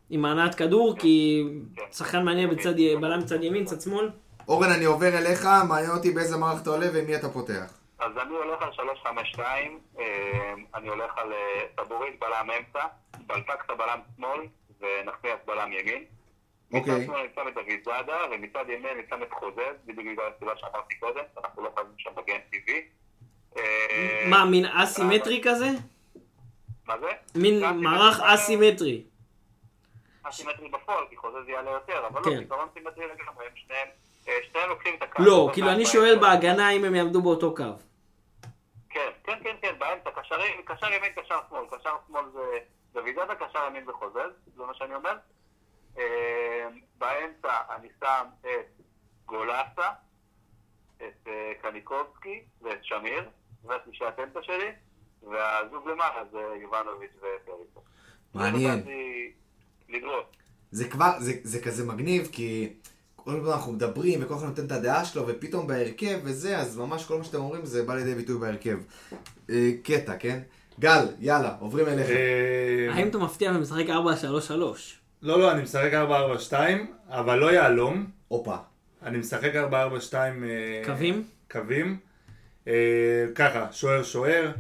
עם הנעת כדור, כי שחקן מעניין בצד, בלם מצד ימין, צד שמאל. אורן, אני עובר אליך, מעניין אותי באיזה מערך אתה עולה ועם מי אתה פותח. אז אני הולך על 352, אני הולך על אה, סבורית בלם אמצע, בלטקסה בלם שמאל ונחמיאס בלם ימין. אוקיי. מצד שמאל אני שם את דוד זאדה, ומצד ימין אני שם את חוזז, בדיוק בגלל הסיבה שאמרתי קודם, אנחנו לא חייבים שם מגן טבעי. אה, מה, מין אסימטרי כזה? מה זה? מין מערך סימטרי- אסימטרי. אסימטרי בפועל, כי חוזז יעלה יותר, אבל כן. לא, פתרון סימטרי לגמרי, הם שניהם, אה, שניהם לוקחים את הקו. לא, כאילו אני. שואל בהגנה אם הם יעמדו באותו קו. כן, כן, כן, כן, באמצע, קשר ימין, קשר שמאל, קשר שמאל זה דוד זאדה, קשר ימין זה חוזז, זה מה שאני אומר. אה, באמצע אני שם את גולסה, את אה, קניקובסקי ואת שמיר, והשלישת אמצע שלי, והזוג למעלה זה יובנוביץ' ופריצה. מעניין. לגרוס. זה כבר, זה, זה כזה מגניב, כי כל הזמן אנחנו מדברים, וכל אחד נותן את הדעה שלו, ופתאום בהרכב וזה, אז ממש כל מה שאתם אומרים זה בא לידי ביטוי בהרכב. אה, קטע, כן? גל, יאללה, עוברים אליך. אה, האם אתה מפתיע ומשחק 4-3-3? לא, לא, אני משחק 4-4-2, אבל לא יהלום. הופה. אני משחק 4-4-2... אה, קווים? קווים. ככה, שוער שוער,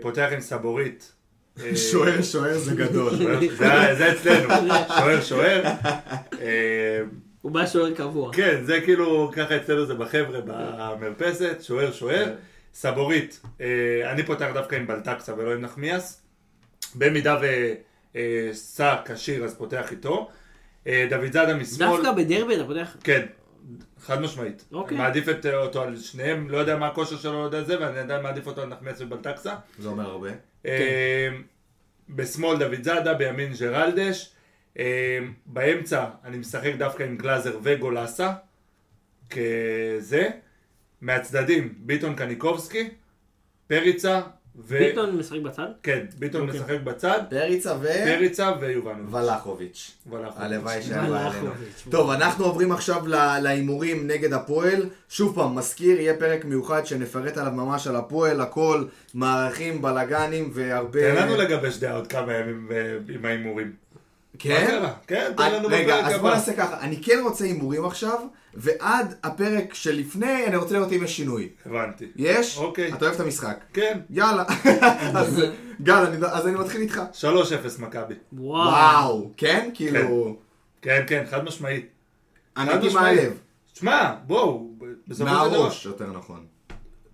פותח עם סבורית. אה, שוער שוער זה גדול. שוער- [LAUGHS] זה- זה אצלנו, שוער שוער. אה, הוא בא שוער קבוע. כן, זה כאילו, ככה אצלנו זה בחבר'ה במרפסת, שוער שוער. סבורית, אה, אני פותח דווקא עם בלטקסה ולא עם נחמיאס. במידה וסע כשיר אז פותח איתו. דוד זאדה משמאל. דווקא בדרבי אתה פותח? כן, חד משמעית. אוקיי. מעדיף את, אותו על שניהם, לא יודע מה הכושר שלו, לא יודע זה, ואני עדיין מעדיף אותו על נחמיאס ובלטקסה. זה אומר הרבה. אה, בשמאל דוד זאדה, בימין ג'רלדש. אה, באמצע אני משחק דווקא עם גלאזר וגולסה, כזה. מהצדדים ביטון קניקובסקי, פריצה ו... ביטון משחק בצד? כן, ביטון אוקיי. משחק בצד, פריצה ו... פריצה ויובנוביץ'. ולחוביץ'. ולחוביץ'. הלוואי שהיה עלינו. טוב, אנחנו עוברים עכשיו להימורים נגד הפועל. שוב פעם, מזכיר, יהיה פרק מיוחד שנפרט עליו ממש על הפועל, הכל, מערכים, בלאגנים והרבה... תן לנו לגבש דעה עוד כמה ימים אה, עם ההימורים. כן? מה קרה? כן, תן אני- לנו רגע, בפרק אז בוא הבא. נעשה ככה, אני כן רוצה הימורים עכשיו, ועד הפרק שלפני אני רוצה לראות אם יש שינוי. הבנתי. יש? אוקיי. אתה אוהב את המשחק. כן, יאללה. [LAUGHS] אז גל, אני- אז אני מתחיל איתך. 3-0 מכבי. וואו. וואו, כן? כאילו... כן, כן, חד משמעית. אני חד הייתי משמעית. מהלב. שמע, בואו, מהראש, יותר נכון.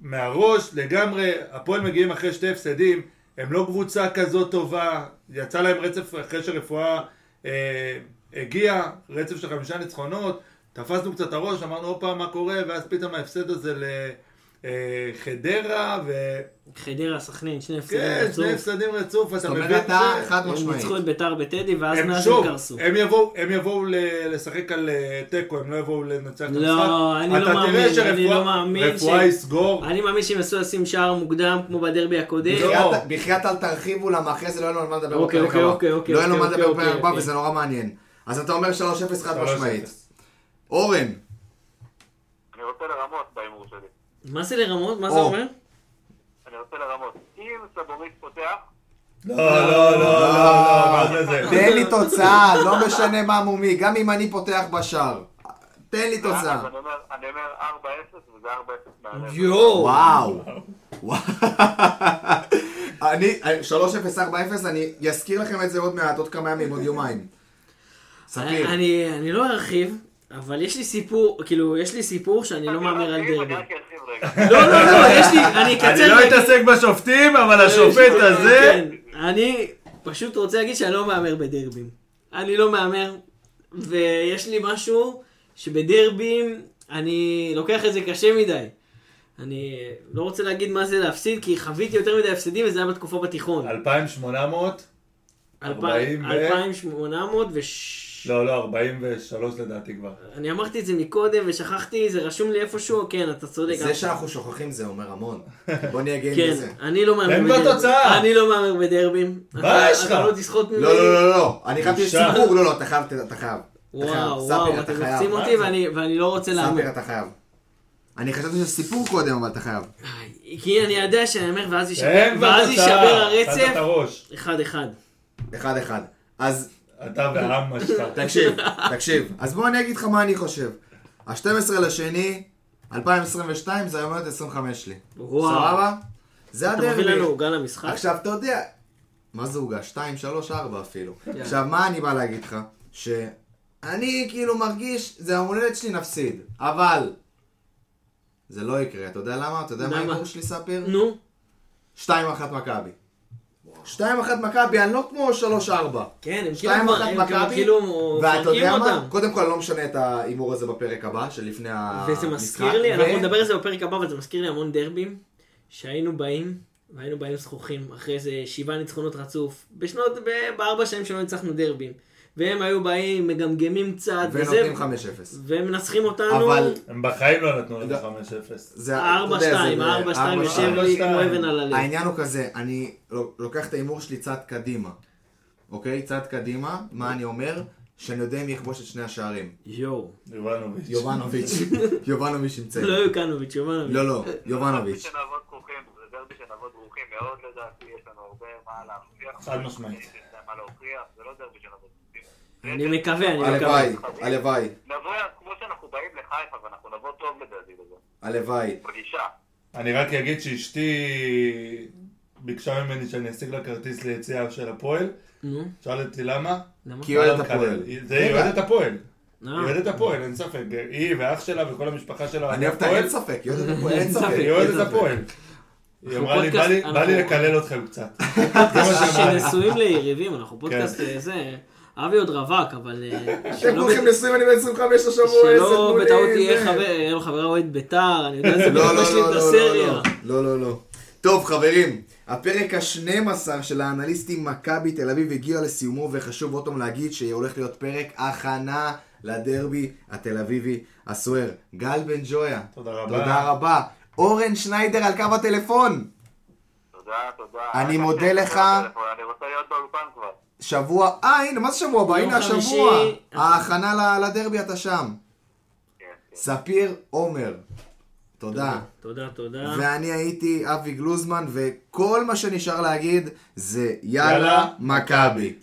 מהראש לגמרי, הפועל מגיעים אחרי שתי הפסדים, הם לא קבוצה כזאת טובה, יצא להם רצף אחרי שרפואה אה, הגיע, רצף של חמישה ניצחונות, תפסנו קצת הראש, אמרנו הופה מה קורה, ואז פתאום ההפסד הזה לחדרה, וכן, חדרה, סכנין, שני הפסדים שני רצוף. הפסדים רצוף, אתה זאת מבין? אומרת, אתה חד הם משמעית. ניצחו את ביתר בטדי, ואז הם מאז הם קרסו. הם יבואו, הם יבואו ל- לשחק על אה, תיקו, הם לא יבואו לנצח את המשחק. לא, אני לא מאמין, אני לא מאמין שרפואה ש- יסגור. אני מאמין שהם ינסו לשים שער מוקדם, כמו בדרבי הקודם. לא. בחייאת- בחייאת אל תרחיבו, למה אחרי זה לא יהיה לנו על מה לדבר אוקיי, בפרק אוקיי, הבא. אוקיי, אוקיי, לא יהיה לנו מה לדבר בפרק הבא. וזה נורא מעניין. אז אתה אומר 3-0 חד 3-0. משמעית. אורן, אני רוצה לרמות. מה זה לרמות? מה זה או. אומר? אני רוצה לרמות. אם סבורית פותח, לא, לא, לא, לא, לא, מה זה זה? [LAUGHS] תן לי תוצאה, לא משנה מה מומי, גם אם אני פותח בשער. תן לי תוצאה. אני אומר, אני אומר 4-0 וזה 4-0 מהלב. יואו. וואו. [LAUGHS] אני, 3-0-4-0, אני אזכיר לכם את זה עוד מעט, עוד כמה ימים, עוד יומיים. ספיר. אני אני לא ארחיב, אבל יש לי סיפור, כאילו, יש לי סיפור שאני לא מהמר על דרבי. לא, לא, לא, יש לי, אני אקצר. אני לא אתעסק בשופטים, אבל השופט הזה... כן, אני פשוט רוצה להגיד שאני לא מהמר בדרבים. אני לא מהמר, ויש לי משהו שבדרבים אני לוקח את זה קשה מדי. אני לא רוצה להגיד מה זה להפסיד, כי חוויתי יותר מדי הפסדים וזה היה בתקופה בתיכון. 2,800, 40 ו- 2806 לא, לא, 43 לדעתי כבר. אני אמרתי את זה מקודם ושכחתי, זה רשום לי איפשהו, כן, אתה צודק. זה שאנחנו שוכחים זה אומר המון. [LAUGHS] בוא נהיה גאים כן, בזה. אני לא מהמר תן בדרבים. בתוצאה. אני לא מהמר בדרבים. מה יש לך? אתה לא תסחוט ממני. לא, לא, לא, לא, אני חייב בושה. סיפור, לא, לא, אתה חייב, אתה חייב. וואו, וואו, אתם מה אותי? ואני- לא רוצה להמר. ספיר, אתה חייב. אני חשבתי שזה סיפור קודם, אבל אתה חייב. כי אני יודע שאני אומר ואז יישבר הרצף. אחד אחד. אחד אחד. אז אתה והאמה שלך. [LAUGHS] תקשיב, תקשיב. אז בוא אני אגיד לך מה אני חושב. ה-12 לשני, 2022 זה היום הולדת 25 שלי. וואו. סבבה? זה אתה מביא. לנו עוגה למשחק? עכשיו, אתה יודע, מה זה עוגה? 2, 3, 4 אפילו. עכשיו, מה אני בא להגיד לך? שאני כאילו מרגיש, זה היום הולדת שלי נפסיד, אבל זה לא יקרה. אתה יודע למה? אתה יודע מה? ההימור שלי, ספיר? נו. 2-1 מכבי. 2-1 מכבי, אני לא כמו 3-4. כן, הם כאילו הם כאילו יודע מה? אותם. קודם כל אני לא משנה את ההימור הזה בפרק הבא, שלפני המשחק. וזה מזכיר לי, אנחנו נדבר על זה בפרק הבא, אבל זה מזכיר לי המון דרבים, שהיינו באים, והיינו באים זכוכים, אחרי איזה שבעה ניצחונות רצוף, בשנות, בארבע שנים שלא ניצחנו דרבים. והם היו באים, מגמגמים קצת, וזה, ונותנים 5-0. והם מנצחים אותנו, אבל הם בחיים לא נתנו לא. 5-0. זה... ארבע אתה יודע, שתיים, זה- ארבע שתיים ארבע, יושב שתיים. לי. כמו אבן על הלב. העניין הוא כזה, אני לו- לוקח את ההימור שלי צעד קדימה. אוקיי? צעד קדימה, מה אני אומר? שאני יודע מי יכבוש את שני השערים. יואו. יובנוביץ'. יובנוביץ'. [LAUGHS] יובנוביץ' צל. לא יוקנוביץ', יובנוביץ'. לא, לא, יובנוביץ'. שנעבוד כרוכים, זה דרבי שנעבוד דרוכים מאוד לדעתי, יש לנו הרבה מה להוכיח. חד משמעית. זה לא דרבי שנעבוד. אני מקווה, אני מקווה. הלוואי, הלוואי, נבוא, כמו שאנחנו באים לחיפה, ואנחנו נבוא טוב לדעתי לזה. הלוואי. בגישה. אני רק אגיד שאשתי ביקשה ממני שאני אשיג לה כרטיס ליציאה של הפועל. נו, שאל אותי למה? כי היא אוהדת הפועל. זה היא אוהדת הפועל. אה. היא אוהדת הפועל, אין ספק. היא ואח שלה וכל המשפחה שלה אני אוהב את ה... אין ספק, היא אוהדת הפועל, אין ספק. היא אוהדת הפועל. [LAUGHS] היא אמרה לי, בא לי- לקלל אתכם קצת. [LAUGHS] זה מה לי. שנשואים ליריבים, אנחנו פודקאסט אה, זה, אבי עוד רווק, אבל אה, אתם שלא כולכם נשואים, אני בן 25 השבוע, איזה שלא תנו לי, בטעות. חבר, יהיה לו חברה אוהד בית"ר, אני יודע, זה לא, בדיוק לא, משלים לא, את לא, הסריה. לא, לא, לא. טוב, חברים, הפרק ה-12 של האנליסטים מכבי תל אביב הגיע לסיומו, וחשוב עוד פעם להגיד שהולך להיות פרק הכנה לדרבי התל אביבי הסוער. גל בן ג'ויה, תודה רבה. תודה רבה. אורן שניידר על קו הטלפון. תודה, תודה. אני מודה לך. אני רוצה להיות באולפן כבר. שבוע, אה הנה, מה זה שבוע הבא? הנה. השבוע. ההכנה לדרבי אתה שם. כן, כן. ספיר עומר. תודה. תודה, תודה. ואני הייתי אבי גלוזמן, וכל מה שנשאר להגיד זה יאללה, מכבי.